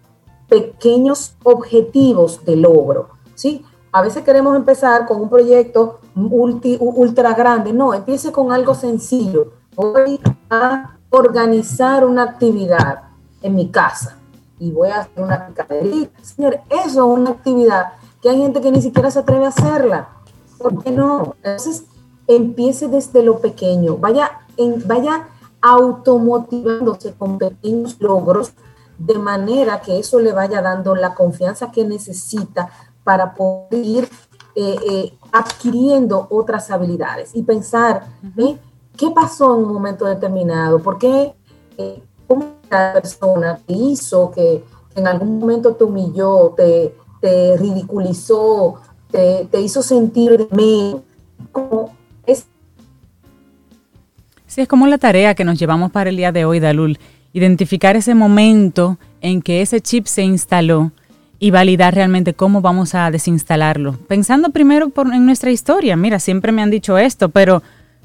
pequeños objetivos de logro, ¿sí? A veces queremos empezar con un proyecto ultra grande, no, empiece con algo sencillo. Voy a organizar una actividad en mi casa y voy a hacer una picaderita. Señor, eso es una actividad que hay gente que ni siquiera se atreve a hacerla ¿por qué no? Entonces, empiece desde lo pequeño, vaya, en, vaya automotivándose con pequeños logros, de manera que eso le vaya dando la confianza que necesita para poder ir eh, eh, adquiriendo otras habilidades y pensar, ¿eh? ¿qué pasó en un momento determinado? ¿Por qué una persona que hizo que en algún momento te humilló, te, te ridiculizó, te, hizo sentir de mí, como es... Sí, es como la tarea que nos llevamos para el día de hoy, Dalul, identificar ese momento en que ese chip se instaló y validar realmente cómo vamos a desinstalarlo. Pensando primero por, en nuestra historia, mira, siempre me han dicho esto, pero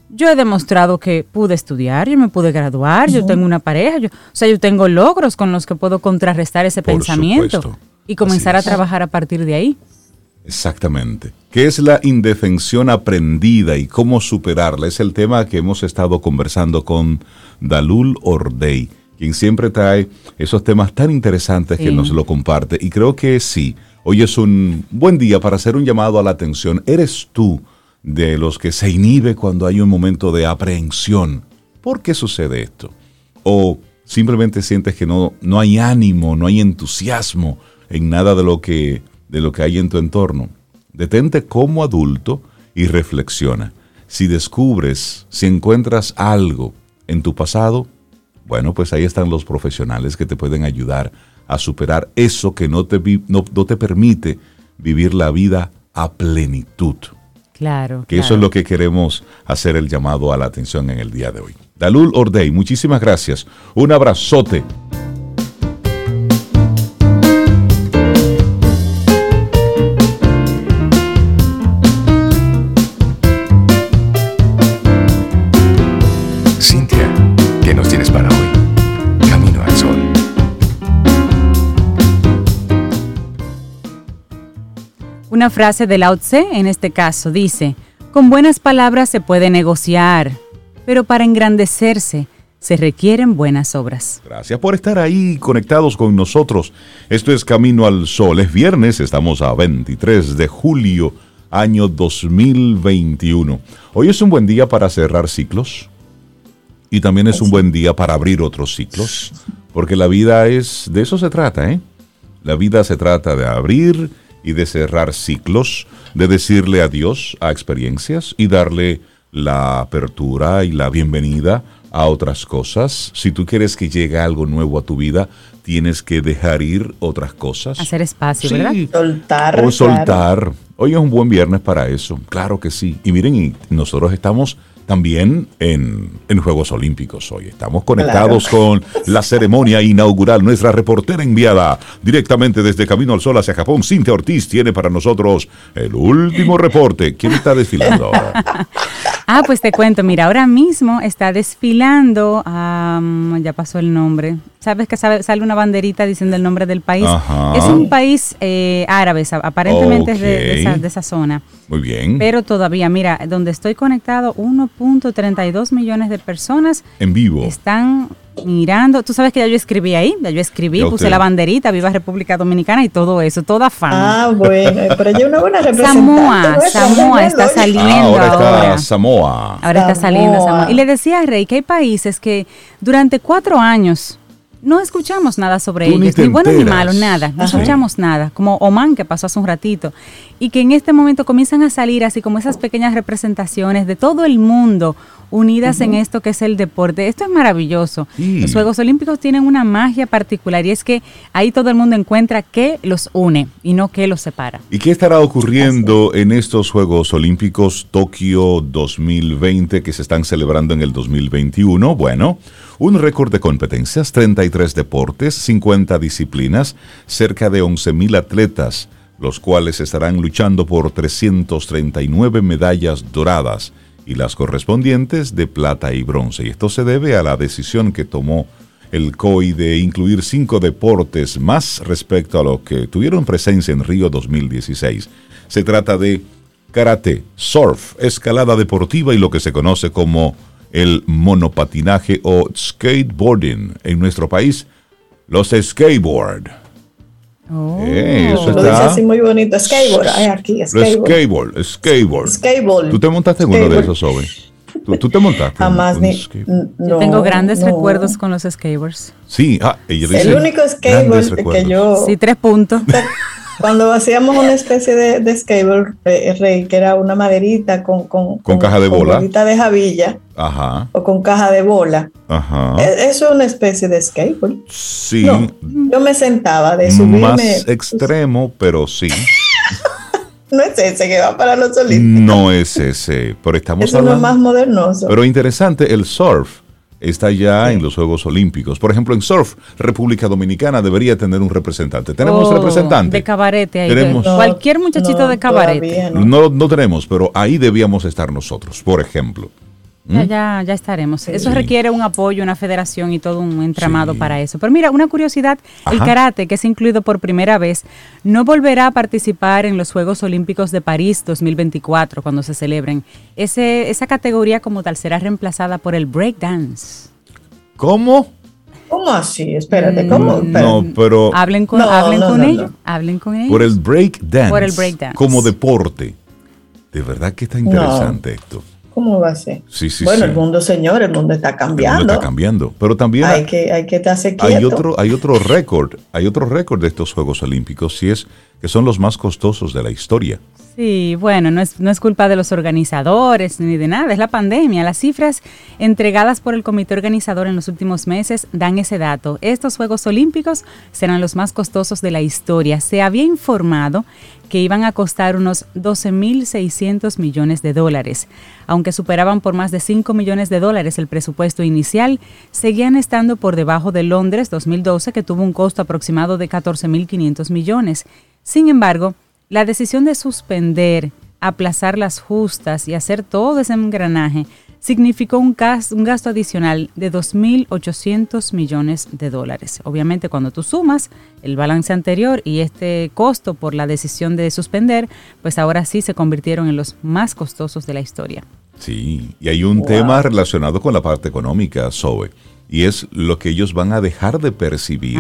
yo he demostrado que pude estudiar, yo me pude graduar, yo tengo una pareja, yo, o sea, yo tengo logros con los que puedo contrarrestar ese pensamiento y comenzar a trabajar a partir de ahí. Exactamente. ¿Qué es la indefensión aprendida y cómo superarla? Es el tema que hemos estado conversando con Dalul Ordey, quien siempre trae esos temas tan interesantes que nos lo comparte. Y creo que sí, hoy es un buen día para hacer un llamado a la atención. ¿Eres tú de los que se inhibe cuando hay un momento de aprehensión? ¿Por qué sucede esto? ¿O simplemente sientes que no, no hay ánimo, no hay entusiasmo en nada de lo que de lo que hay en tu entorno. Detente como adulto y reflexiona. Si descubres, si encuentras algo en tu pasado, bueno, pues ahí están los profesionales que te pueden ayudar a superar eso que no te, no, te permite vivir la vida a plenitud. Claro. Que eso es lo que queremos hacer el llamado a la atención en el día de hoy. Dalul Ordey, muchísimas gracias. Un abrazote. Una frase de Lao Tse, en este caso, dice, Con buenas palabras se puede negociar, pero para engrandecerse se requieren buenas obras. Gracias por estar ahí conectados con nosotros. Esto es Camino al Sol. Es viernes, estamos a 23 de julio, año 2021. Hoy es un buen día para cerrar ciclos y también es un buen día para abrir otros ciclos, porque la vida es, de eso se trata, ¿eh? La vida se trata de abrir y de cerrar ciclos, de decirle adiós a experiencias y darle la apertura y la bienvenida a otras cosas. Si tú quieres que llegue algo nuevo a tu vida, tienes que dejar ir otras cosas. Hacer espacio, Sí, ¿verdad? Soltar. O claro. soltar. Hoy es un buen viernes para eso. Claro que sí. Y miren, y nosotros estamos también en, en Juegos Olímpicos hoy. Estamos conectados con la ceremonia inaugural. Nuestra reportera enviada directamente desde Camino al Sol hacia Japón, Cintia Ortiz, tiene para nosotros el último reporte. ¿Quién está desfilando? Ah, pues te cuento, mira, ahora mismo está desfilando, ya pasó el nombre, sabes que sale una banderita diciendo el nombre del país. Ajá. Es un país eh, árabe, aparentemente es de, esa, de esa zona, Muy bien. pero todavía, mira, donde estoy conectado, 1.32 millones de personas En vivo. están mirando. Tú sabes que ya yo escribí ahí, ya yo escribí, puse la banderita, Viva República Dominicana y todo eso, toda fan. Ah, bueno, pero es una buena representante. Samoa, Samoa está saliendo. Ah, ahora está ahora. Samoa. Ahora está saliendo Samoa. Samoa. Y le decía a Rey que hay países que durante cuatro años no escuchamos nada sobre Tú ellos, ni bueno ni malo, nada. No Ajá. escuchamos nada. Como Oman, que pasó hace un ratito. Y que en este momento comienzan a salir así como esas pequeñas representaciones de todo el mundo unidas en esto que es el deporte. Esto es maravilloso. Sí. Los Juegos Olímpicos tienen una magia particular y es que ahí todo el mundo encuentra qué los une y no qué los separa. ¿Y qué estará ocurriendo en estos Juegos Olímpicos Tokio 2020 que se están celebrando en el 2021? Bueno, un récord de competencias, 33 deportes, 50 disciplinas, cerca de 11.000 atletas, los cuales estarán luchando por 339 medallas doradas y las correspondientes de plata y bronce. Y esto se debe a la decisión que tomó el COI de incluir cinco deportes más respecto a lo que tuvieron presencia en Río 2016. Se trata de karate, surf, escalada deportiva y lo que se conoce como el monopatinaje o skateboarding en nuestro país, los skateboard. Oh. Eh, eso Lo dice está- así muy bonito. Skateboard. Ay, aquí, skateboard. skateboard, skateboard. Skateboard. ¿Tú te montaste en uno de esos, Zoe? ¿Tú, tú te montaste? Jamás ni. skateboard? Yo no, tengo grandes no. recuerdos con los skateboards. Sí, ah, ella dice El único skateboard que yo. Sí, tres puntos. Cuando hacíamos una especie de, de skateboard, eh, Rey, que era una maderita con, con, Con caja de bola. bolita de jabilla Ajá, o con caja de bola. ajá. Eh, Eso es una especie de skateboard. Sí, No, yo me sentaba de subirme. más extremo, pero sí. No es ese que va para los olímpicos. No es ese, pero estamos Es uno hablando. más modernoso. Pero interesante, el surf está ya en los Juegos Olímpicos. Por ejemplo, en surf, República Dominicana debería tener un representante. ¿Tenemos Oh, representante? De cabarete ahí. Tenemos- cualquier muchachito No, de cabarete. no. No, no tenemos, pero ahí debíamos estar nosotros, por ejemplo. Ya, ya, ya estaremos. Eso Sí. requiere un apoyo, una federación y todo un entramado Sí. para eso. Pero mira, una curiosidad, el karate, que es incluido por primera vez, no volverá a participar en los Juegos Olímpicos de París 2024, cuando se celebren. Ese, esa categoría como tal será reemplazada por el breakdance. ¿Cómo? ¿Cómo así? Espérate, ¿cómo? Mm, No, pero Hablen con, No, hablen no, con no, ellos, no. hablen con ellos. por el break dance. Por el break dance. Como deporte. De verdad que está interesante esto. ¿Cómo va a ser? Sí, sí, bueno, sí. el mundo, señor, el mundo está El mundo cambiando. está cambiando. Pero también Hay que, hay que estarse hay quieto. otro, hay otro récord, hay otro récord de estos Juegos Olímpicos, y es que son los más costosos de la historia. Sí, bueno, no es, no es culpa de los organizadores ni de nada, es la pandemia. Las cifras entregadas por el comité organizador en los últimos meses dan ese dato. Estos Juegos Olímpicos serán los más costosos de la historia. Se había informado que iban a costar unos 12.600 millones de dólares. Aunque superaban por más de 5 millones de dólares el presupuesto inicial, seguían estando por debajo de Londres 2012, que tuvo un costo aproximado de 14.500 millones. Sin embargo, la decisión de suspender, aplazar las justas y hacer todo ese engranaje significó un gasto, un gasto adicional de 2.800 millones de dólares. Obviamente cuando tú sumas el balance anterior y este costo por la decisión de suspender, pues ahora sí se convirtieron en los más costosos de la historia. Sí, y hay un tema relacionado con la parte económica, Zoe, y es lo que ellos van a dejar de percibir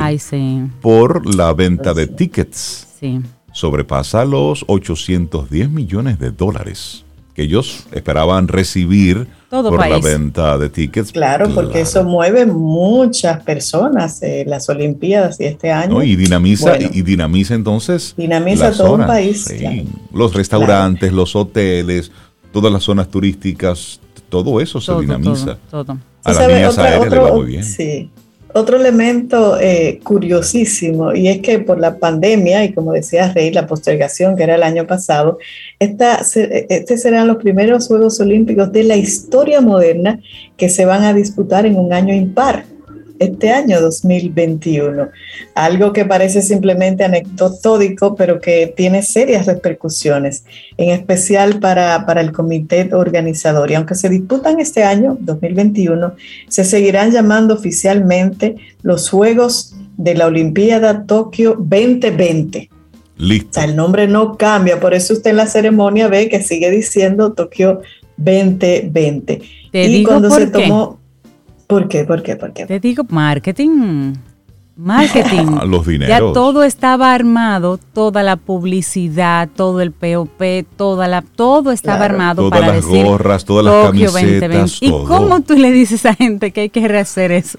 por la venta de tickets. Sí. Sobrepasa los 810 millones de dólares que ellos esperaban recibir por la venta de tickets. Claro, porque eso mueve muchas personas, eh, las Olimpiadas y este año. y dinamiza, y dinamiza entonces. Dinamiza todo un país. Los restaurantes, los hoteles, todas las zonas turísticas, todo eso se dinamiza. Todo, A las líneas aéreas le va muy bien. Sí. Otro elemento eh, curiosísimo, y es que por la pandemia, y como decía Rey, la postergación que era el año pasado, esta, este serán los primeros Juegos Olímpicos de la historia moderna que se van a disputar en un año impar este año 2021. Algo que parece simplemente anecdotótico, pero que tiene serias repercusiones, en especial para, para el comité organizador. Y aunque se disputan este año 2021, se seguirán llamando oficialmente los Juegos de la Olimpiada Tokio 2020. Listo. O sea, el nombre no cambia, por eso usted en la ceremonia ve que sigue diciendo Tokio 2020. y cuando se tomó ¿Por qué? ¿Por qué? ¿Por qué? Te digo, marketing. Marketing. Los dineros. Ya todo estaba armado, toda la publicidad, todo el POP, toda la, todo estaba armado todas para las decir gorras, todas las camisetas, ¿Y todo. cómo tú le dices a gente que hay que rehacer eso?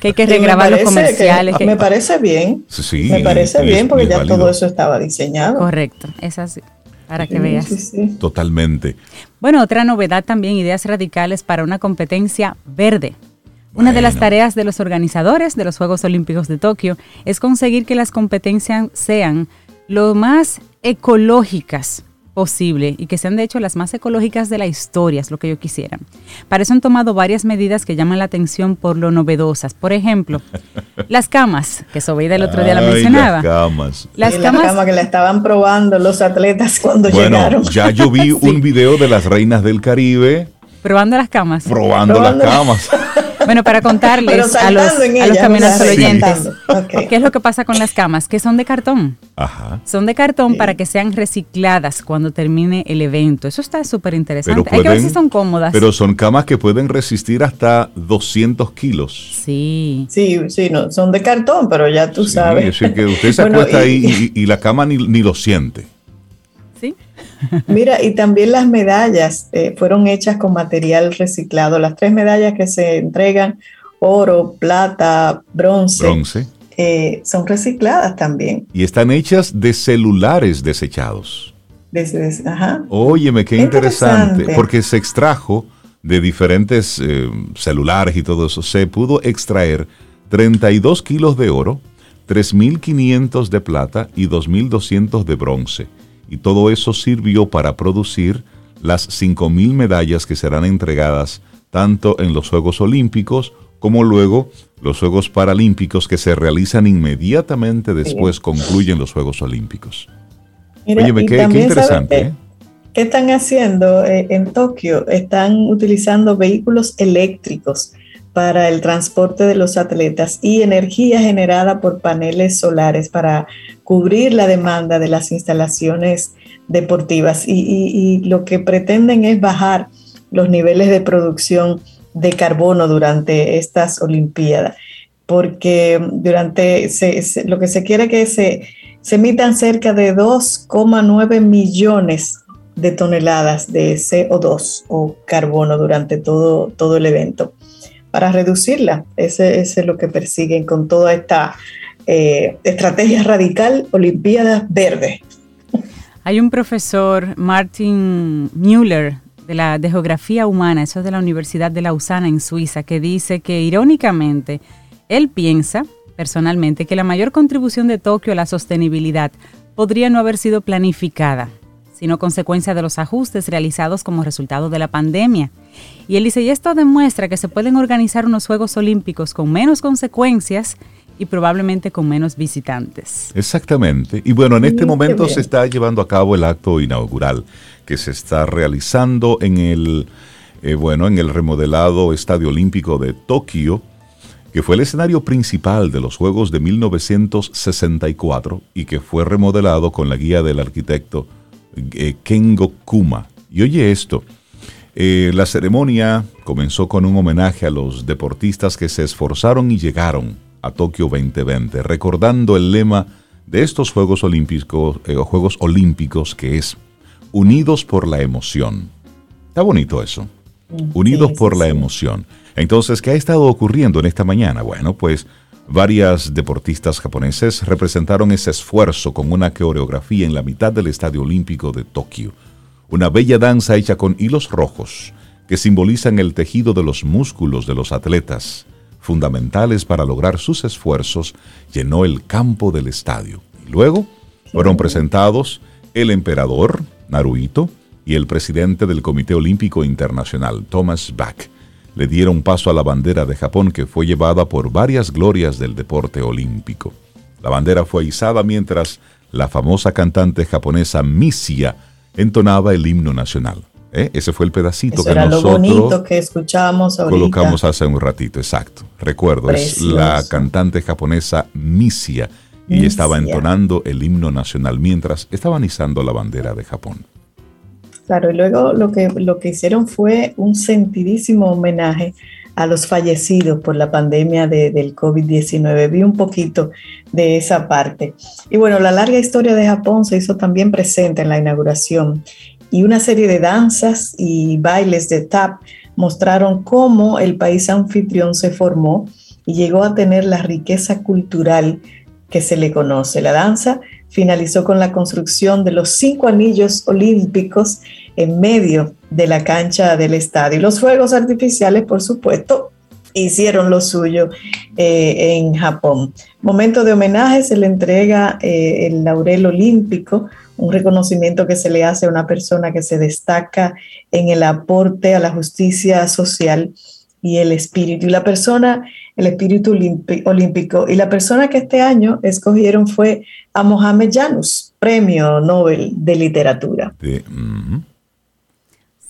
Que hay que regrabar los comerciales. Que, Me parece bien. Sí, me parece bien porque ya válido. todo eso estaba diseñado. Correcto, es así. Para que veas. Sí, sí. Totalmente. Bueno, otra novedad también, ideas radicales para una competencia verde. Una de las tareas de los organizadores de los Juegos Olímpicos de Tokio es conseguir que las competencias sean lo más ecológicas posible y que sean de hecho las más ecológicas de la historia, es lo que yo quisiera. Para eso han tomado varias medidas que llaman la atención por lo novedosas. Por ejemplo, las camas, que Sobeida el otro día la Ay, mencionaba. Las camas. Las la camas, cama que la estaban probando los atletas cuando Bueno, llegaron. ya yo vi un video de las reinas del Caribe probando las camas. probando, Probando. las camas. Bueno, para contarles a los, a los caminos oyentes. ¿qué es lo que pasa con las camas? Que son de cartón. Ajá. Son de cartón Sí. para que sean recicladas cuando termine el evento. Eso está súper interesante. Pero Hay que ver si son cómodas. Pero son camas que pueden resistir hasta 200 kilos. sí. Sí, sí, no, son de cartón, pero ya tú Sí, sabes. es decir, que usted se Bueno, acuesta y- ahí y, y la cama ni, ni lo siente. Mira, y también las medallas eh, fueron hechas con material reciclado. Las tres medallas que se entregan, oro, plata, bronce, Bronce. eh, son recicladas también. Y están hechas de celulares desechados. Desde- ajá. Óyeme, qué Qué interesante, interesante. porque se extrajo de diferentes eh, celulares y todo eso, se pudo extraer 32 kilos de oro, 3.500 de plata y 2.200 de bronce. Y todo eso sirvió para producir las 5.000 medallas que serán entregadas tanto en los Juegos Olímpicos como luego los Juegos Paralímpicos que se realizan inmediatamente después concluyen los Juegos Olímpicos. Mira, Óyeme, qué, qué también, ¿sabes interesante. qué? ¿eh? ¿Qué están haciendo eh, en Tokio? Están utilizando vehículos eléctricos para el transporte de los atletas y energía generada por paneles solares para cubrir la demanda de las instalaciones deportivas. Y, y- y lo que pretenden es bajar los niveles de producción de carbono durante estas Olimpiadas, porque durante se- lo que se quiere que se, se emitan cerca de 2,9 millones de toneladas de CO2 o carbono durante todo, todo el evento. Para reducirla, ese, es lo que persiguen con toda esta eh, estrategia radical Olimpiadas Verde. Hay un profesor, Martin Müller, de la de Geografía Humana, eso es de la Universidad de Lausana en Suiza, que dice que irónicamente él piensa personalmente que la mayor contribución de Tokio a la sostenibilidad podría no haber sido planificada, sino consecuencia de los ajustes realizados como resultado de la pandemia. Y él dice, y esto demuestra que se pueden organizar unos Juegos Olímpicos con menos consecuencias y probablemente con menos visitantes. Exactamente. Y bueno, en este Mm, qué momento se está llevando a cabo el acto inaugural que se está realizando en el eh, bueno, en el remodelado Estadio Olímpico de Tokio, que fue el escenario principal de los Juegos de 1964 y que fue remodelado con la guía del arquitecto eh, Kengo Kuma. Y oye esto, eh, la ceremonia comenzó con un homenaje a los deportistas que se esforzaron y llegaron a Tokio 2020, recordando el lema de estos Juegos Olímpicos, eh, Juegos Olímpicos que es Unidos por la emoción. Está bonito eso. Mm, Unidos por la emoción. Entonces, ¿qué ha estado ocurriendo en esta mañana? Bueno, pues varias deportistas japoneses representaron ese esfuerzo con una coreografía en la mitad del Estadio Olímpico de Tokio. Una bella danza hecha con hilos rojos que simbolizan el tejido de los músculos de los atletas, fundamentales para lograr sus esfuerzos, llenó el campo del estadio. Y luego fueron presentados el emperador, Naruhito, y el presidente del Comité Olímpico Internacional, Thomas Bach le dieron paso a la bandera de Japón que fue llevada por varias glorias del deporte olímpico. La bandera fue izada mientras la famosa cantante japonesa Misia entonaba el himno nacional. ¿Eh? Ese fue el pedacito que nosotros que escuchábamos colocamos hace un ratito, exacto. Recuerdo, es la cantante japonesa Misia y estaba entonando el himno nacional mientras estaban izando la bandera de Japón. Claro, y luego lo que, lo que hicieron fue un sentidísimo homenaje a los fallecidos por la pandemia del COVID-19. Vi un poquito de esa parte. Y bueno, la larga historia de Japón se hizo también presente en la inauguración y una serie de danzas y bailes de tap mostraron cómo el país anfitrión se formó y llegó a tener la riqueza cultural que se le conoce. La danza finalizó con la construcción de los cinco anillos olímpicos en medio de la cancha del estadio. Y los fuegos artificiales, por supuesto, hicieron lo suyo eh, en Japón. Momento de homenaje, se le entrega eh, el laurel olímpico, un reconocimiento que se le hace a una persona que se destaca en el aporte a la justicia social y el espíritu. Y la persona, el espíritu olímpico, y la persona que este año escogieron fue a Mohamed Janus, premio Nobel de literatura.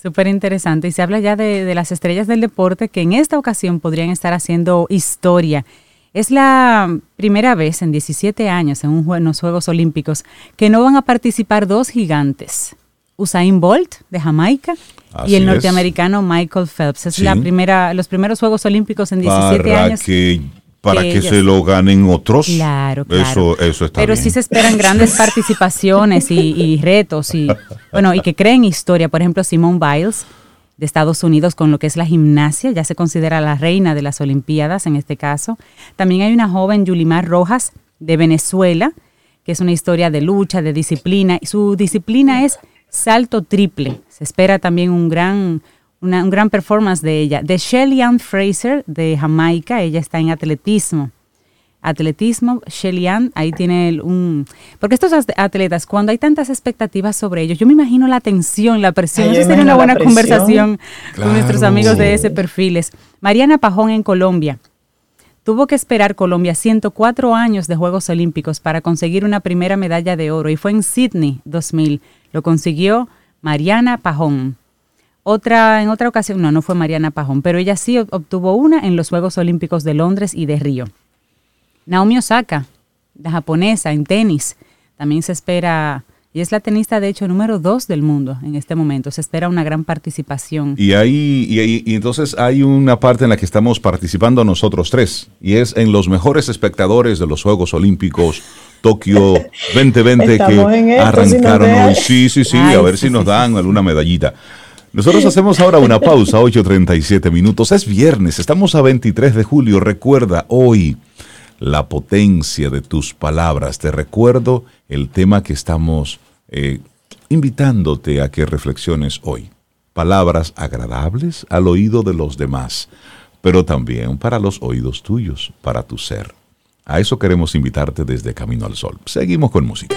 Súper interesante. Y se habla ya de, las estrellas del deporte que en esta ocasión podrían estar haciendo historia. Es la primera vez en 17 años en, un, los Juegos Olímpicos que no van a participar dos gigantes. Usain Bolt de Jamaica y el norteamericano Michael Phelps. Es la primera, los primeros Juegos Olímpicos en 17 Para años. Que, para que, se lo ganen otros. Claro, claro. Eso, eso está Pero sí se esperan grandes participaciones y, retos y bueno, y que creen historia. Por ejemplo, Simone Biles de Estados Unidos con lo que es la gimnasia, ya se considera la reina de las Olimpiadas en este caso. También hay una joven Yulimar Rojas de Venezuela, que es una historia de lucha, de disciplina. y Su disciplina es salto triple. Se espera también un gran, una, un gran performance de ella. De Shelly Ann Fraser de Jamaica, ella está en atletismo. Atletismo, Shelly Ann, ahí tiene un... Porque estos atletas, cuando hay tantas expectativas sobre ellos, yo me imagino la tensión, la presión. Eso sería una buena conversación con nuestros amigos de ese perfiles. Mariana Pajón en Colombia. Tuvo que esperar Colombia 104 años de Juegos Olímpicos para conseguir una primera medalla de oro y fue en Sydney 2000 lo consiguió Mariana Pajón. Otra, en otra ocasión, no, no fue Mariana Pajón, pero ella sí obtuvo una en los Juegos Olímpicos de Londres y de Río. Naomi Osaka, la japonesa en tenis, también se espera, y es la tenista de hecho número dos del mundo en este momento, se espera una gran participación. Y ahí, y, y entonces hay una parte en la que estamos participando nosotros tres, y es en los mejores espectadores de los Juegos Olímpicos Tokio 2020 que arrancaron hoy. Sí, sí, sí, a ver si nos dan alguna medallita. Nosotros hacemos ahora una pausa, 8.37 minutos. Es viernes, estamos a 23 de julio. Recuerda hoy la potencia de tus palabras. Te recuerdo el tema que estamos eh, invitándote a que reflexiones hoy. Palabras agradables al oído de los demás, pero también para los oídos tuyos, para tu ser. A eso queremos invitarte desde Camino al Sol. Seguimos con música.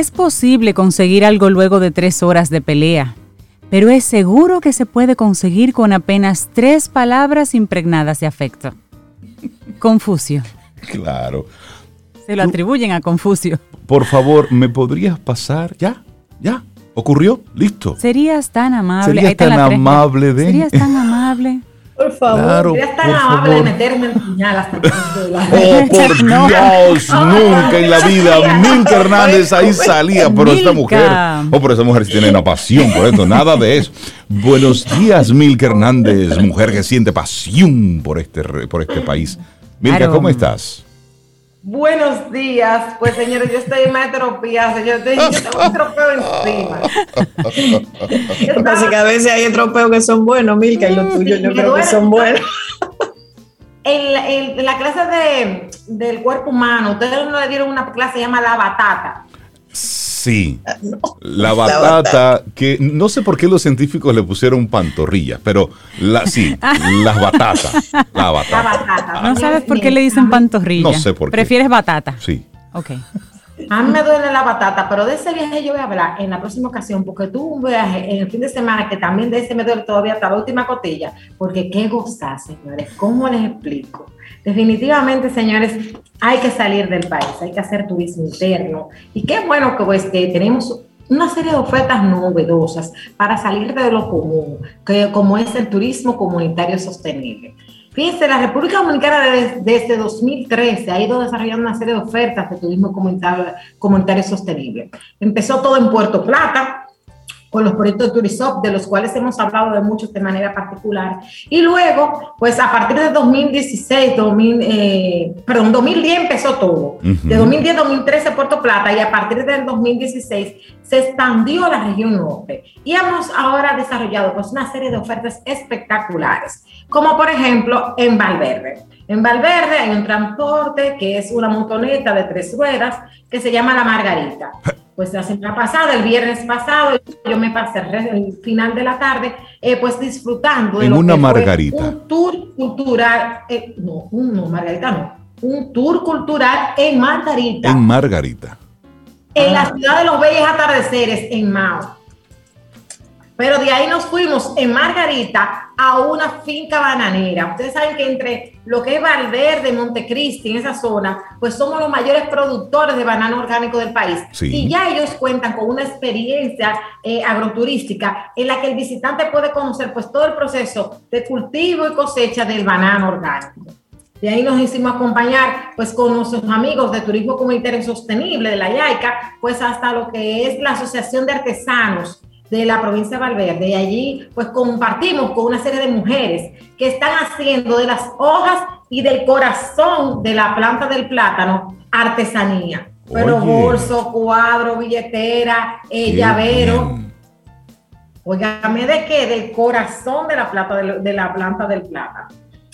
Es posible conseguir algo luego de tres horas de pelea, pero es seguro que se puede conseguir con apenas tres palabras impregnadas de afecto. Confucio. Claro. Se lo atribuyen a Confucio. Por favor, ¿me podrías pasar? ¿Ya? ¿Ya? ¿Ocurrió? ¿Listo? Serías tan amable. Serías tan amable de- Serías tan amable. Por favor. Claro, tan por amable de meterme en puñal hasta que me duela. Oh, por No. Dios, nunca en la vida. Milka Hernández ahí salía, pero esta mujer, oh, pero esa mujer tiene una pasión por esto, nada de eso. Buenos días, Milka Hernández, mujer que siente pasión por este, por este país. Milka. ¿cómo estás? Buenos días, pues señores, yo estoy en señor, yo tengo un tropeo encima. Pasa que a veces hay tropeos que son buenos, Milka, y los tuyos yo creo que son buenos. En la, en la clase de, del cuerpo humano, ustedes no le dieron una clase que se llama la batata. Sí, la La batata, batata. que no sé por qué los científicos le pusieron pantorrillas, pero la, sí, las batatas, la La batata. batata. No sabes por qué le dicen pantorrilla. No sé por qué. Prefieres batata. Sí. Ok. A mí me duele la batata, pero de ese viaje yo voy a hablar en la próxima ocasión, porque tuve un viaje en el fin de semana que también de ese me duele todavía hasta la última cotilla, porque qué gozar, señores, ¿cómo les explico? Definitivamente, señores, hay que salir del país, hay que hacer turismo interno, y qué bueno que, pues, tenemos una serie de ofertas novedosas para salir de lo común, que, como es el turismo comunitario sostenible. Fíjense, la República Dominicana desde, desde 2013 ha ido desarrollando una serie de ofertas de turismo comunitario, comunitario sostenible. Empezó todo en Puerto Plata, con los proyectos de Turisop, de los cuales hemos hablado de muchos de manera particular. Y luego, pues a partir de 2016, 2000, eh, perdón, 2010 empezó todo. Ujú. De 2010 2013 Puerto Plata y a partir del 2016 se expandió la región norte. Y hemos ahora desarrollado pues una serie de ofertas espectaculares, como por ejemplo en Valverde. En Valverde hay un transporte que es una motoneta de tres ruedas que se llama La Margarita. Pues la semana pasada, el viernes pasado, yo me pasé el final de la tarde, eh, pues disfrutando de En lo una margarita. un tour cultural, eh, no, no, Margarita no, un tour cultural en Margarita, En Margarita. en la ciudad de los bellos atardeceres, en Mao. Pero de ahí nos fuimos en Margarita a una finca bananera. Ustedes saben que entre lo que es Valverde, Montecristi, en esa zona, pues somos los mayores productores de banano orgánico del país. Sí. Y ya ellos cuentan con una experiencia eh, agroturística en la que el visitante puede conocer pues todo el proceso de cultivo y cosecha del banano orgánico. De ahí nos hicimos acompañar pues con nuestros amigos de Turismo Comunitario Sostenible de la YAICA, pues hasta lo que es la Asociación de Artesanos de la provincia de Valverde. Y allí pues compartimos con una serie de mujeres que están haciendo de las hojas y del corazón de la planta del plátano artesanía. Pero Oye. bolso, cuadro, billetera, eh, llavero. bien. Óigame de qué, del corazón de la plata de, la planta del plátano.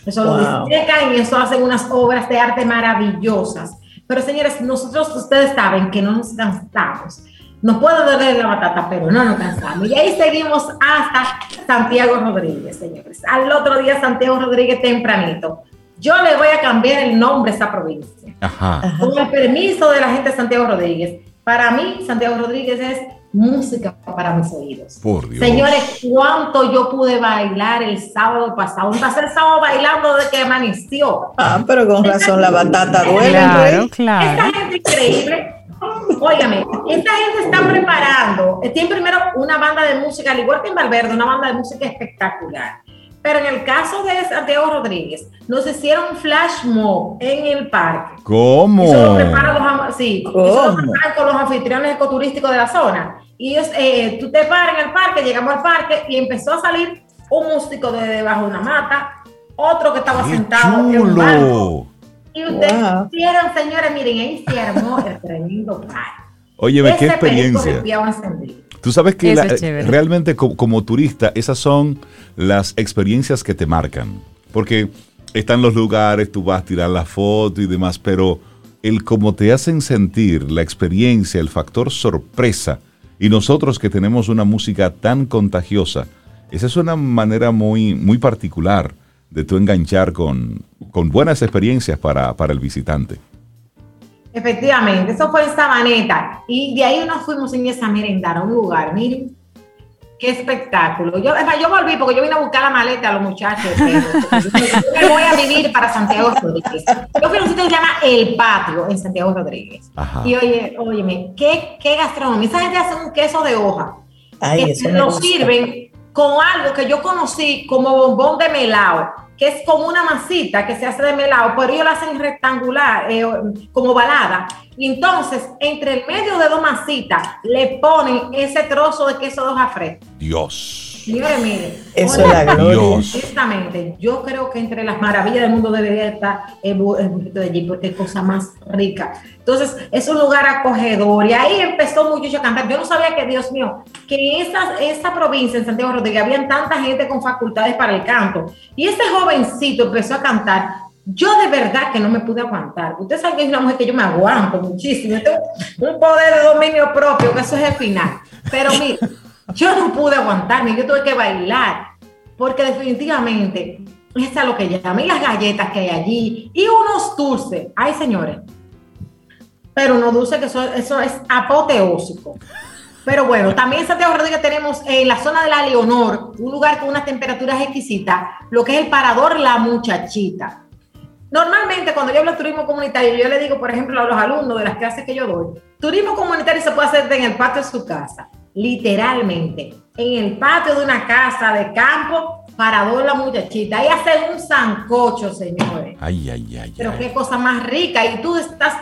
Eso lo Wow. dissecan y eso hacen unas obras de arte maravillosas. Pero señores, nosotros ustedes saben que no nos cansamos. Nos puede doler la batata, pero no nos cansamos. Y ahí seguimos hasta Santiago Rodríguez, señores. Al otro día Santiago Rodríguez tempranito. Yo le voy a cambiar el nombre a esa provincia Ajá. con el permiso de la gente de Santiago Rodríguez. Para mí, Santiago Rodríguez es música para mis oídos. Por Dios. Señores, cuánto yo pude bailar el sábado pasado. Un pasé el sábado bailando desde que amaneció. Ah, pero con razón la batata duele, Claro, claro. Esta gente increíble. Óigame, esta gente está preparando. Tiene primero una banda de música, al igual que en Valverde, una banda de música espectacular. Pero en el caso de Santiago Rodríguez, nos hicieron un flash mob en el parque. ¿Cómo? Eso lo preparan los, sí, ¿Cómo? eso lo preparan con los anfitriones ecoturísticos de la zona. Y ellos, eh, tú te paras en el parque, llegamos al parque y empezó a salir un músico de debajo de una mata, otro que estaba ¡Qué sentado en un banco. Y ustedes Wow. vieron, señores, miren, ahí se armó el tremendo parque. Óyeme, qué Ese perico experiencia. Tú sabes que la- chévere. realmente co- como, turista esas son las experiencias que te marcan. Porque están los lugares, tú vas a tirar la foto y demás, pero el cómo te hacen sentir, la experiencia, el factor sorpresa, y nosotros que tenemos una música tan contagiosa, esa es una manera muy, muy particular de tú enganchar con, con buenas experiencias para, para el visitante. Efectivamente, eso fue en Sabaneta. Y de ahí nos fuimos en esa merendar a un lugar, miren, qué espectáculo. Yo, yo volví porque yo vine a buscar la maleta a los muchachos. yo voy a vivir para Santiago Rodríguez. Yo fui a un sitio que se llama El Patio en Santiago Rodríguez. Y oye, óyeme, ¿qué, qué gastronomía? Esa gente hace un queso de hoja. Ay, eso lo sirven con algo que yo conocí como bombón de melao, que es como una masita que se hace de melao, pero ellos la hacen rectangular, eh, como balada. Y entonces, entre el medio de dos masitas, le ponen ese trozo de queso de hoja fresca. Dios. Miren. Eso es la gloria. Exactamente. Yo creo que entre las maravillas del mundo debería estar el, burrito de allí, porque es cosa más rica. Entonces, es un lugar acogedor. Y ahí empezó mucho a cantar. Yo no sabía que, Dios mío, que en esta, esta provincia, en Santiago Rodríguez, habían tanta gente con facultades para el canto. Y este jovencito empezó a cantar. Yo de verdad que no me pude aguantar. Usted sabe que es una mujer que yo me aguanto muchísimo. tengo un poder de dominio propio, que eso es el final. Pero mire, yo no pude aguantarme, yo tuve que bailar, porque definitivamente es lo que llama. Y las galletas que hay allí, y unos dulces. Ay, señores. Pero no dulces, que eso, eso es apoteósico. Pero bueno, también Santiago Rodríguez tenemos en la zona de la Leonor, un lugar con unas temperaturas exquisitas, lo que es el parador La Muchachita. Normalmente cuando yo hablo de turismo comunitario, yo le digo, por ejemplo, a los alumnos de las clases que yo doy, turismo comunitario se puede hacer en el patio de su casa literalmente, en el patio de una casa de campo para dos la muchachita. Ahí hacen un sancocho, señores. Ay, ay, ay. Pero qué cosa más rica. Y tú estás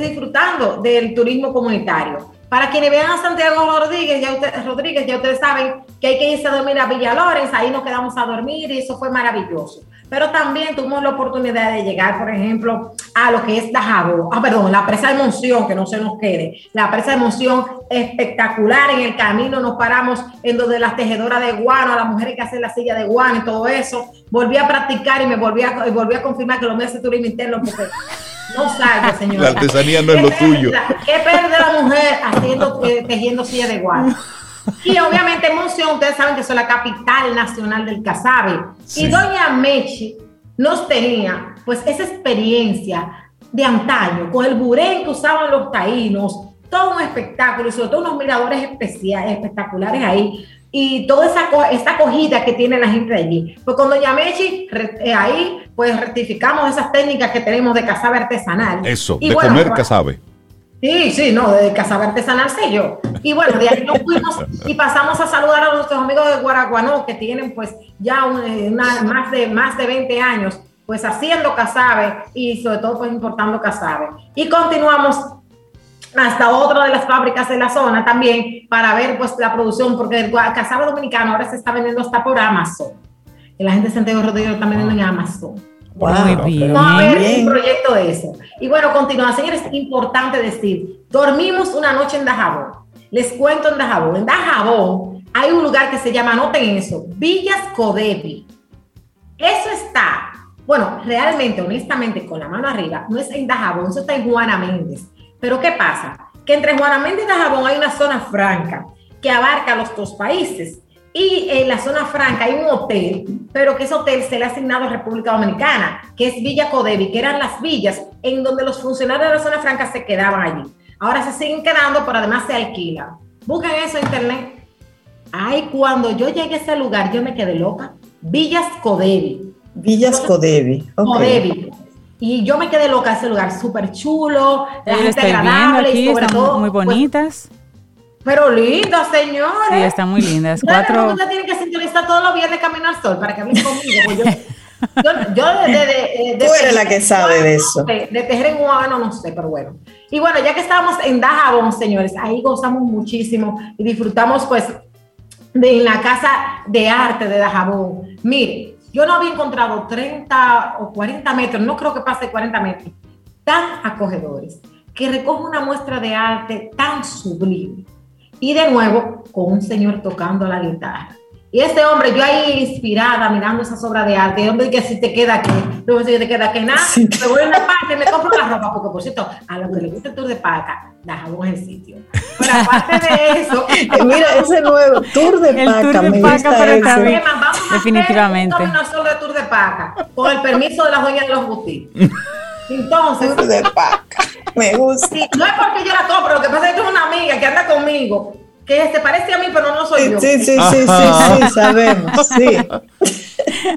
disfrutando del turismo comunitario. Para quienes vean a Santiago Rodríguez ya, Rodríguez, ya ustedes saben que hay que irse a dormir a Villa ahí nos quedamos a dormir y eso fue maravilloso. Pero también tuvimos la oportunidad de llegar, por ejemplo, a lo que es Dajabo, ah, perdón, la presa de Monción, que no se nos quede, la presa de Monción espectacular, en el camino nos paramos en donde las tejedoras de guano, las mujeres que hacen la silla de guano y todo eso, volví a practicar y me volví a, volví a confirmar que lo mío es turismo interno porque no salgo, señora. La artesanía no es lo tuyo. ¿Qué pierde la mujer haciendo, eh, tejiendo silla de guano? Y obviamente Monción, ustedes saben que es la capital nacional del casabe. Y doña Mechi nos tenía pues esa experiencia de antaño, con el burén que usaban los taínos, todo un espectáculo y sobre todo unos miradores especiales, espectaculares ahí y toda esa, esa acogida que tiene la gente de allí. Pues con Doña Mechi, eh, ahí pues rectificamos esas técnicas que tenemos de casabe artesanal. Eso, de comer pues, casabe. Sí, sí, no, de casabe artesanal sé yo. Y bueno, de ahí nos fuimos y pasamos a saludar a nuestros amigos de Guaraguanó, que tienen pues ya más, de, más de 20 años pues haciendo casabe y sobre todo pues importando casabe. Y continuamos hasta otra de las fábricas de la zona también para ver pues la producción, porque el casabe dominicano ahora se está vendiendo hasta por Amazon. Y la gente de Santiago Rodríguez está vendiendo en Amazon. Muy bien. Vamos a ver un proyecto de eso. Y bueno, continúa. Señores, importante decir, dormimos una noche en Dajabón. Les cuento en Dajabón. En Dajabón hay un lugar que se llama, anoten eso, Villas Codevi. Eso está, bueno, realmente, honestamente, con la mano arriba, no es en Dajabón, eso está en Juana Méndez. Pero ¿qué pasa? Que entre Juana Méndez y Dajabón hay una zona franca que abarca los dos países. Y en la zona franca hay un hotel, pero que ese hotel se le ha asignado a República Dominicana, que es Villa Codevi, que eran las villas en donde los funcionarios de la zona franca se quedaban allí. Ahora se siguen quedando, pero además se alquila. Busquen eso en internet. Ay, cuando yo llegué a ese lugar, yo me quedé loca. Villas Codevi. Villas Codevi. Codevi. Y yo me quedé loca ese lugar, súper chulo, la gente agradable y sobre todo. Muy pues, bonitas. Pero linda, señores. Sí, están muy lindas. Cuatro... Usted tiene que sintonizar todos los viernes Camino al Sol para que hablen conmigo. Pues yo, yo, de, de, de, Tú eres la que sabe de eso. De, tejer en guano, no sé, pero bueno. Y bueno, ya que estamos en Dajabón, señores, ahí gozamos muchísimo y disfrutamos, pues, de la casa de arte de Dajabón. Mire, yo no había encontrado 30 o 40 metros, no creo que pase 40 metros, tan acogedores, que recoge una muestra de arte tan sublime y de nuevo, con un señor tocando la guitarra. Y este hombre, yo ahí inspirada, mirando esa obra de arte, hombre, que si te queda aquí, no si te queda aquí nada, me voy a una parte, me compro la ropa, porque por cierto, a los que les gusta el tour de paca, dejamos el sitio. Pero aparte de eso, mira ese nuevo tour de paca, el tour de paca para ese. Vamos a Definitivamente. Hacer solo de tour de paca, con el permiso de la dueña de los boutiques. Entonces, tour de paca. Me gusta. no es porque yo la compro, lo que pasa es que es una amiga que anda conmigo que se parece a mí, pero no soy yo. Sí, sí, sí, sí, sí, sabemos, sí.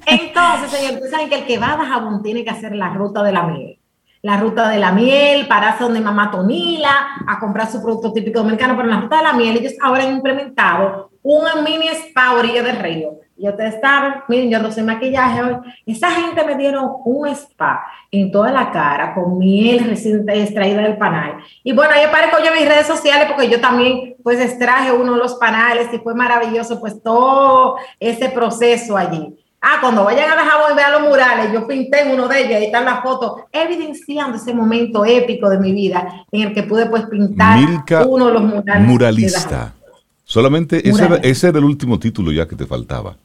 Entonces, señor, ustedes saben que el que va a Dajabón tiene que hacer la ruta de la miel. La ruta de la miel, pararse donde mamá Tonila, a comprar su producto típico dominicano, pero en la ruta de la miel ellos ahora han implementado un mini spa a orilla del río. Y ustedes saben, miren, yo no sé maquillaje hoy. Esa gente me dieron un spa en toda la cara con miel recién extraída del panal. Y bueno, ahí aparezco yo en mis redes sociales porque yo también pues extraje uno de los panales y fue maravilloso pues todo ese proceso allí. Ah, cuando vayan a Dajabón y vean los murales, yo pinté en uno de ellos, ahí están las fotos, evidenciando ese momento épico de mi vida en el que pude pues pintar uno de los murales. Muralista. Solamente ese era, ese era el último título ya que te faltaba.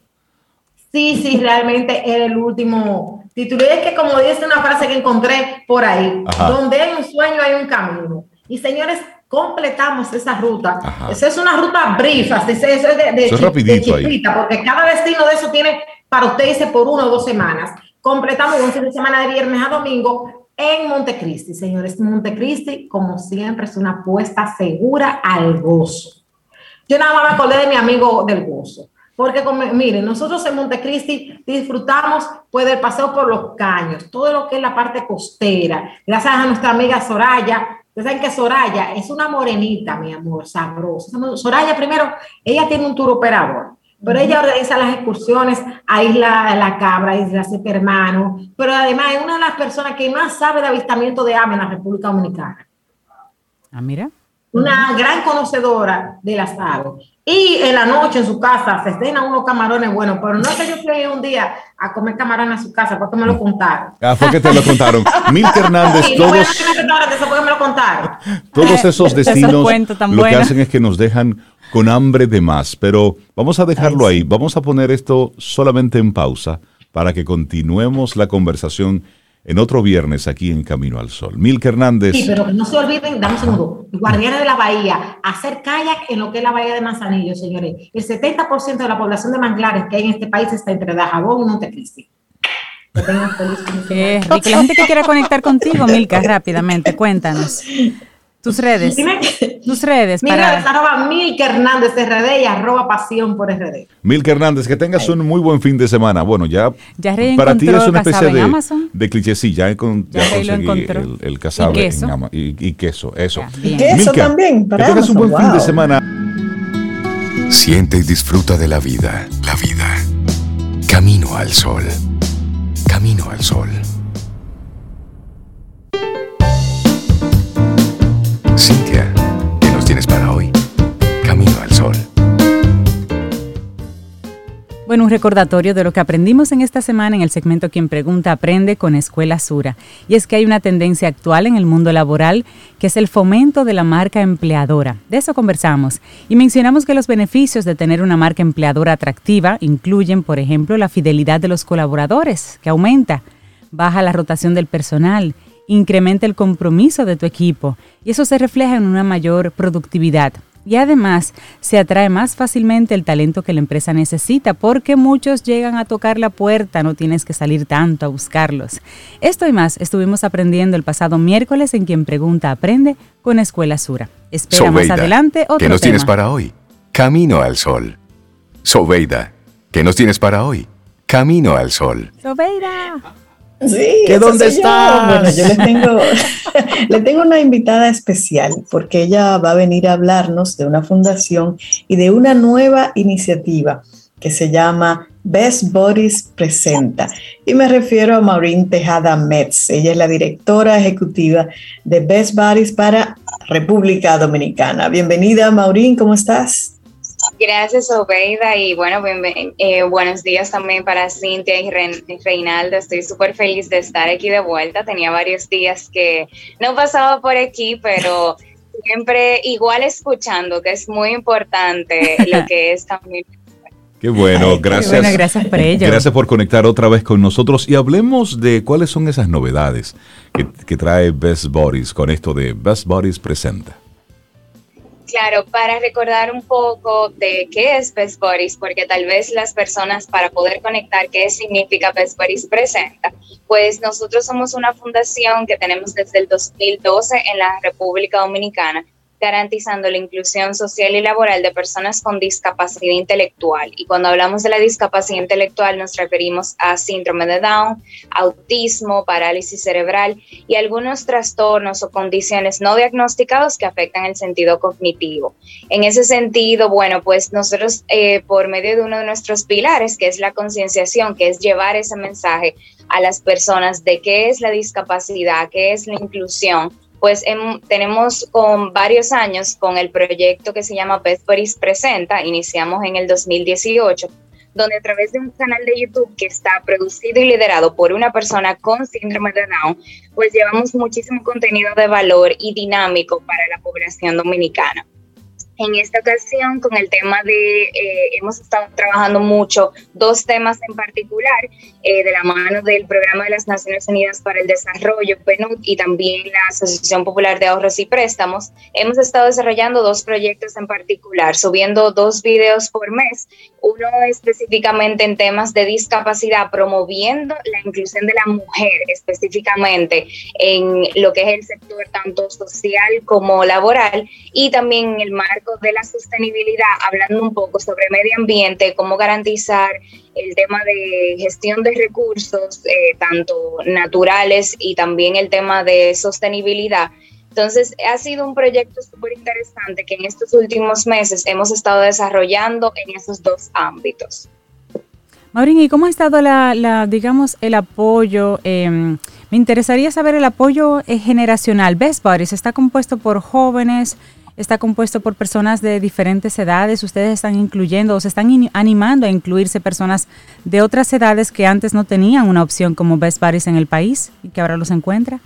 Sí, sí, realmente era el último título. Y es que como dice una frase que encontré por ahí, donde hay un sueño hay un camino. Y señores, completamos esa ruta. Esa es una ruta brief, así, es de, de, rapidito porque cada destino de eso tiene para usted irse por una o dos semanas. Completamos un fin de semana de viernes a domingo en Montecristi, señores. Montecristi, como siempre, es una apuesta segura al gozo. Yo nada más me acordé de mi amigo del gozo. Porque, miren, nosotros en Montecristi disfrutamos pues, del paseo por los caños, todo lo que es la parte costera. Gracias a nuestra amiga Soraya. Ustedes saben que Soraya es una morenita, mi amor, sabrosa. Soraya, primero, ella tiene un tour operador, pero ella organiza las excursiones a Isla La Cabra, Isla Siete Hermanos, pero además es una de las personas que más sabe de avistamiento de aves en la República Dominicana. Ah, mira. Una gran conocedora de las aves. Y en la noche en su casa se estrenan unos camarones buenos, pero no es que yo fui un día a comer camarones a su casa, porque me lo contaron. Ah, fue que te lo contaron. Milka Hernández, todos, todos esos destinos lo que hacen es que nos dejan con hambre de más, pero vamos a dejarlo ahí, vamos a poner esto solamente en pausa para que continuemos la conversación en otro viernes aquí en Camino al Sol. Milka Hernández. Sí, pero no se olviden, dame un segundo, Guardianes de la Bahía, hacer kayak en lo que es la Bahía de Manzanillo, señores. El 70% de la población de manglares que hay en este país está entre Dajabón y Montecristi. Qué rico. La gente que quiera conectar contigo, Milka, rápidamente, cuéntanos. Tus redes. Tus redes. Mira, para... arroba Milka Hernández RD y arroba Pasión por RD. Milka Hernández, que tengas un muy buen fin de semana. Bueno, ya, para ti es una especie de, de cliché. Sí, ya, con, ya, conseguí el, el casabe ¿Y queso? y, eso. y queso también. Para que tengas un buen fin de semana. Siente y disfruta de la vida. La vida. Camino al sol. Camino al sol. Bueno, un recordatorio de lo que aprendimos en esta semana en el segmento Quien Pregunta Aprende con Escuela Sura. Y es que hay una tendencia actual en el mundo laboral que es el fomento de la marca empleadora. De eso conversamos. Y mencionamos que los beneficios de tener una marca empleadora atractiva incluyen, por ejemplo, la fidelidad de los colaboradores, que aumenta, baja la rotación del personal, incrementa el compromiso de tu equipo y eso se refleja en una mayor productividad. Y además se atrae más fácilmente el talento que la empresa necesita porque muchos llegan a tocar la puerta, no tienes que salir tanto a buscarlos. Esto y más estuvimos aprendiendo el pasado miércoles en Quien Pregunta Aprende con Escuela Sura. Espera más adelante otro ¿Qué nos tienes para hoy? Camino al Sol. Sobeida, ¿qué nos tienes para hoy? Camino al Sol. Sobeida. Sí, ¿Que dónde está? Bueno, yo le tengo, le tengo una invitada especial porque ella va a venir a hablarnos de una fundación y de una nueva iniciativa que se llama Best Bodies Presenta. Y me refiero a Maureen Tejada Metz. Ella es la directora ejecutiva de Best Bodies para República Dominicana. Bienvenida, Maureen, ¿cómo estás? Gracias, Obeida, y bueno, eh, buenos días también para Cintia y Reinaldo. Estoy súper feliz de estar aquí de vuelta. Tenía varios días que no pasaba por aquí, pero siempre igual escuchando, que es muy importante lo que es también. Qué bueno, gracias. gracias por ello. Gracias por conectar otra vez con nosotros y hablemos de cuáles son esas novedades que, que trae Best Bodies con esto de Best Bodies Presenta. Claro, para recordar un poco de qué es Best porque tal vez las personas para poder conectar qué significa Best Buddies presenta, pues nosotros somos una fundación que tenemos desde el 2012 en la República Dominicana garantizando la inclusión social y laboral de personas con discapacidad intelectual. Y cuando hablamos de la discapacidad intelectual nos referimos a síndrome de Down, autismo, parálisis cerebral y algunos trastornos o condiciones no diagnosticados que afectan el sentido cognitivo. En ese sentido, bueno, pues nosotros eh, por medio de uno de nuestros pilares, que es la concienciación, que es llevar ese mensaje a las personas de qué es la discapacidad, qué es la inclusión, pues tenemos con varios años con el proyecto que se llama Best Boris Presenta, iniciamos en el 2018, donde a través de un canal de YouTube que está producido y liderado por una persona con síndrome de Down, pues llevamos muchísimo contenido de valor y dinámico para la población dominicana. En esta ocasión, con el tema de, eh, hemos estado trabajando mucho dos temas en particular, eh, de la mano del Programa de las Naciones Unidas para el Desarrollo, PNUD, y también la Asociación Popular de Ahorros y Préstamos. Hemos estado desarrollando dos proyectos en particular, subiendo dos videos por mes, uno específicamente en temas de discapacidad, promoviendo la inclusión de la mujer específicamente en lo que es el sector tanto social como laboral, y también en el marco de la sostenibilidad, hablando un poco sobre medio ambiente, cómo garantizar el tema de gestión de recursos, eh, tanto naturales y también el tema de sostenibilidad. Entonces, ha sido un proyecto súper interesante que en estos últimos meses hemos estado desarrollando en esos dos ámbitos. Maurín, ¿y cómo ha estado la, digamos, el apoyo? Em, me interesaría saber el apoyo eh, generacional. Best Buddies está compuesto por jóvenes, está compuesto por personas de diferentes edades. Ustedes están incluyendo o se están animando a incluirse personas de otras edades que antes no tenían una opción como Best Buddies en el país y que ahora los encuentra.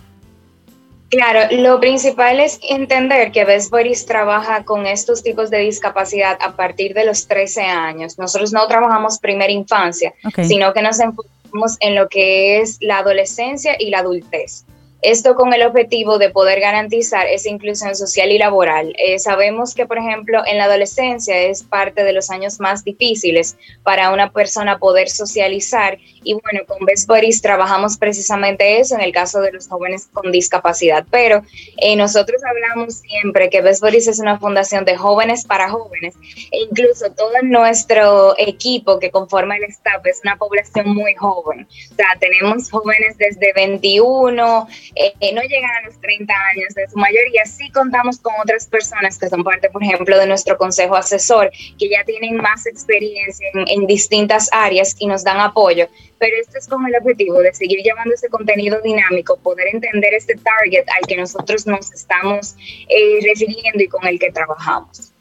Claro, lo principal es entender que Best Buddies trabaja con estos tipos de discapacidad a partir de los 13 años. Nosotros no trabajamos primera infancia, sino que nos enfocamos en lo que es la adolescencia y la adultez. Esto con el objetivo de poder garantizar esa inclusión social y laboral. Eh, sabemos que, por ejemplo, en la adolescencia es parte de los años más difíciles para una persona poder socializar y bueno, con Best Buddies trabajamos precisamente eso en el caso de los jóvenes con discapacidad. Pero eh, nosotros hablamos siempre que Best Buddies es una fundación de jóvenes para jóvenes e incluso todo nuestro equipo que conforma el staff es una población muy joven. O sea, tenemos jóvenes desde 21 eh, no llegan a los 30 años, de su mayoría sí contamos con otras personas que son parte, por ejemplo, de nuestro consejo asesor, que ya tienen más experiencia en, distintas áreas y nos dan apoyo, pero esto es con el objetivo de seguir llevando ese contenido dinámico, poder entender este target al que nosotros nos estamos eh, refiriendo y con el que trabajamos.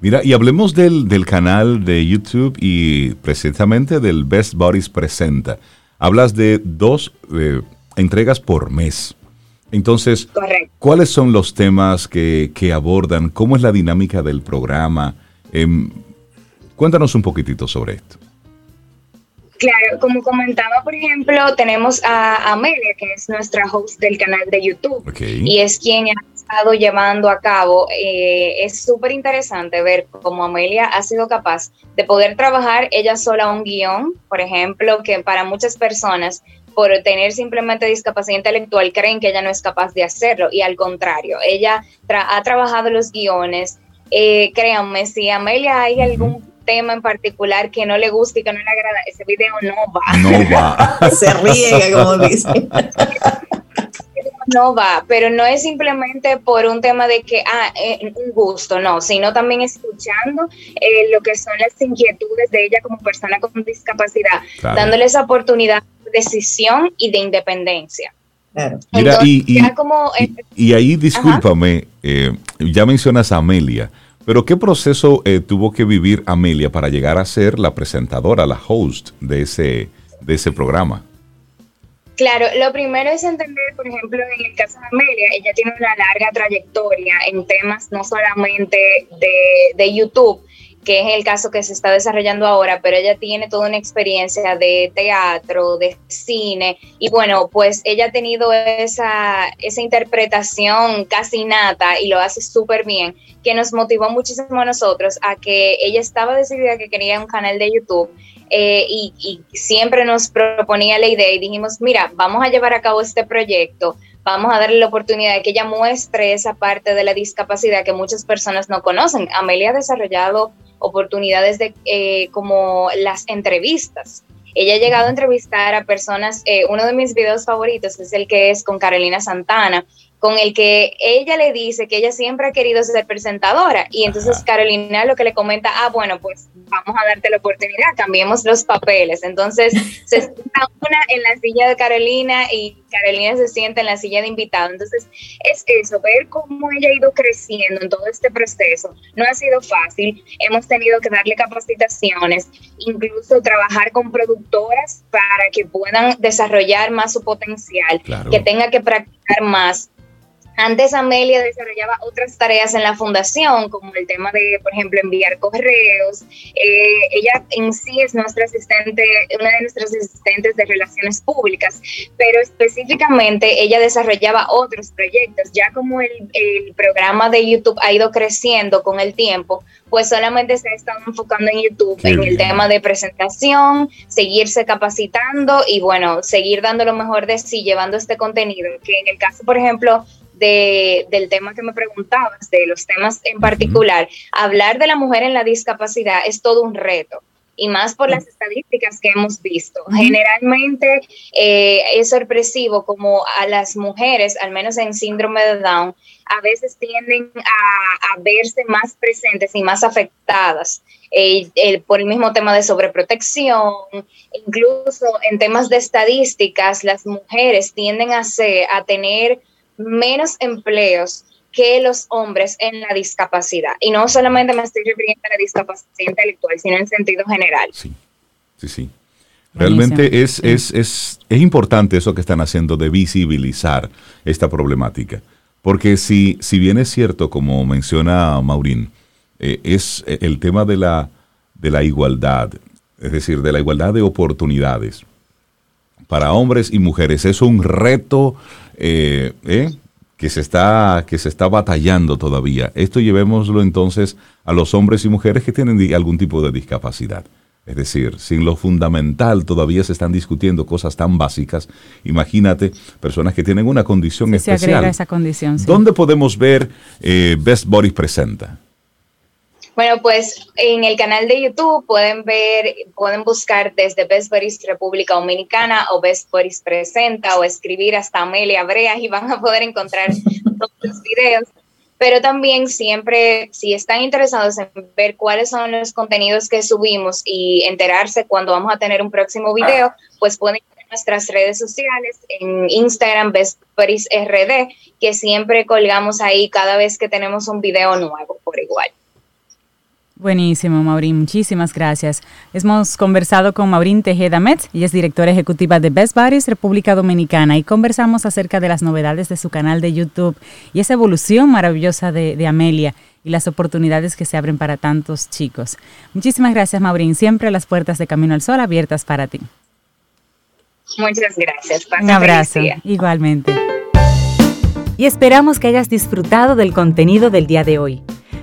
Mira, y hablemos del, del, canal de YouTube y precisamente del Best Bodies Presenta. Hablas de dos eh, entregas por mes. Entonces, ¿cuáles son los temas que, abordan? ¿Cómo es la dinámica del programa? Em, cuéntanos un poquitito sobre esto. Claro, como comentaba, por ejemplo, tenemos a Amelia, que es nuestra host del canal de YouTube, y es quien ha estado llevando a cabo. Eh, es súper interesante ver cómo Amelia ha sido capaz de poder trabajar ella sola un guion, por ejemplo, que para muchas personas por tener simplemente discapacidad intelectual creen que ella no es capaz de hacerlo y al contrario, ella ha trabajado los guiones. Eh, créanme, si Amelia hay algún tema en particular que no le gusta y que no le agrada, ese video no va. No va. Se ríe, como dice. no va, pero no es simplemente por un tema de que, ah, eh, un gusto, no, sino también escuchando eh, lo que son las inquietudes de ella como persona con discapacidad, dándole esa oportunidad decisión y de independencia. Mira, y, y, ahí discúlpame, eh, ya mencionas a Amelia, pero ¿qué proceso eh, tuvo que vivir Amelia para llegar a ser la presentadora, la host de ese, de ese programa? Claro, lo primero es entender, por ejemplo, en el caso de Amelia, ella tiene una larga trayectoria en temas no solamente de, de YouTube, que es el caso que se está desarrollando ahora, pero ella tiene toda una experiencia de teatro, de cine, y bueno, pues ella ha tenido esa, esa interpretación casi nata y lo hace súper bien, que nos motivó muchísimo a nosotros a que ella estaba decidida que quería un canal de YouTube. Eh, y, y siempre nos proponía la idea y dijimos, mira, vamos a llevar a cabo este proyecto, vamos a darle la oportunidad de que ella muestre esa parte de la discapacidad que muchas personas no conocen. Amelia ha desarrollado oportunidades de eh, como las entrevistas. Ella ha llegado a entrevistar a personas, eh, uno de mis videos favoritos es el que es con Carolina Santana, con el que ella le dice que ella siempre ha querido ser presentadora y entonces Carolina lo que le comenta, ah, bueno, pues vamos a darte la oportunidad, cambiemos los papeles. Entonces se sienta una en la silla de Carolina y Carolina se sienta en la silla de invitado. Entonces es eso, ver cómo ella ha ido creciendo en todo este proceso. No ha sido fácil, hemos tenido que darle capacitaciones, incluso trabajar con productoras para que puedan desarrollar más su potencial, que tenga que practicar más antes Amelia desarrollaba otras tareas en la fundación, como el tema de, por ejemplo, enviar correos. Eh, ella en sí es nuestra asistente, una de nuestras asistentes de relaciones públicas, pero específicamente ella desarrollaba otros proyectos. Ya como el, el programa de YouTube ha ido creciendo con el tiempo, pues solamente se ha estado enfocando en YouTube, en el tema de presentación, seguirse capacitando y bueno, seguir dando lo mejor de sí, llevando este contenido, que en el caso, por ejemplo, del tema que me preguntabas, de los temas en particular, hablar de la mujer en la discapacidad es todo un reto y más por las estadísticas que hemos visto. Generalmente eh, es sorpresivo como a las mujeres, al menos en síndrome de Down, a veces tienden a, verse más presentes y más afectadas eh, por el mismo tema de sobreprotección. Incluso en temas de estadísticas, las mujeres tienden a, ser, a tener menos empleos que los hombres en la discapacidad. Y no solamente me estoy refiriendo a la discapacidad intelectual, sino en sentido general. Sí, sí, sí. Realmente es, es, es, es, importante eso que están haciendo de visibilizar esta problemática. Porque si, si bien es cierto, como menciona Maurín, eh, es el tema de la, de la igualdad, es decir, de la igualdad de oportunidades para hombres y mujeres. Es un reto eh, eh, que, se está, que se está batallando todavía. Esto llevémoslo entonces a los hombres y mujeres que tienen algún tipo de discapacidad. Es decir, sin lo fundamental todavía se están discutiendo cosas tan básicas. Imagínate personas que tienen una condición especial. Se agrega esa condición. ¿Dónde podemos ver eh, Best Body Presenta? Bueno, pues en el canal de YouTube pueden ver, pueden buscar desde Best Boris República Dominicana o Best Boris Presenta o escribir hasta Amelia Brea y van a poder encontrar todos los videos. Pero también siempre, si están interesados en ver cuáles son los contenidos que subimos y enterarse cuando vamos a tener un próximo video, pues pueden ir a nuestras redes sociales, en Instagram, Best Boris RD, que siempre colgamos ahí cada vez que tenemos un video nuevo por igual. Buenísimo, Maurín. Muchísimas gracias. Hemos conversado con Maurín Tejeda Metz, ella es directora ejecutiva de Best Buddies República Dominicana y conversamos acerca de las novedades de su canal de YouTube y esa evolución maravillosa de, Amelia y las oportunidades que se abren para tantos chicos. Muchísimas gracias, Maurín. Siempre las puertas de Camino al Sol abiertas para ti. Muchas gracias. Un abrazo. Igualmente. Y esperamos que hayas disfrutado del contenido del día de hoy.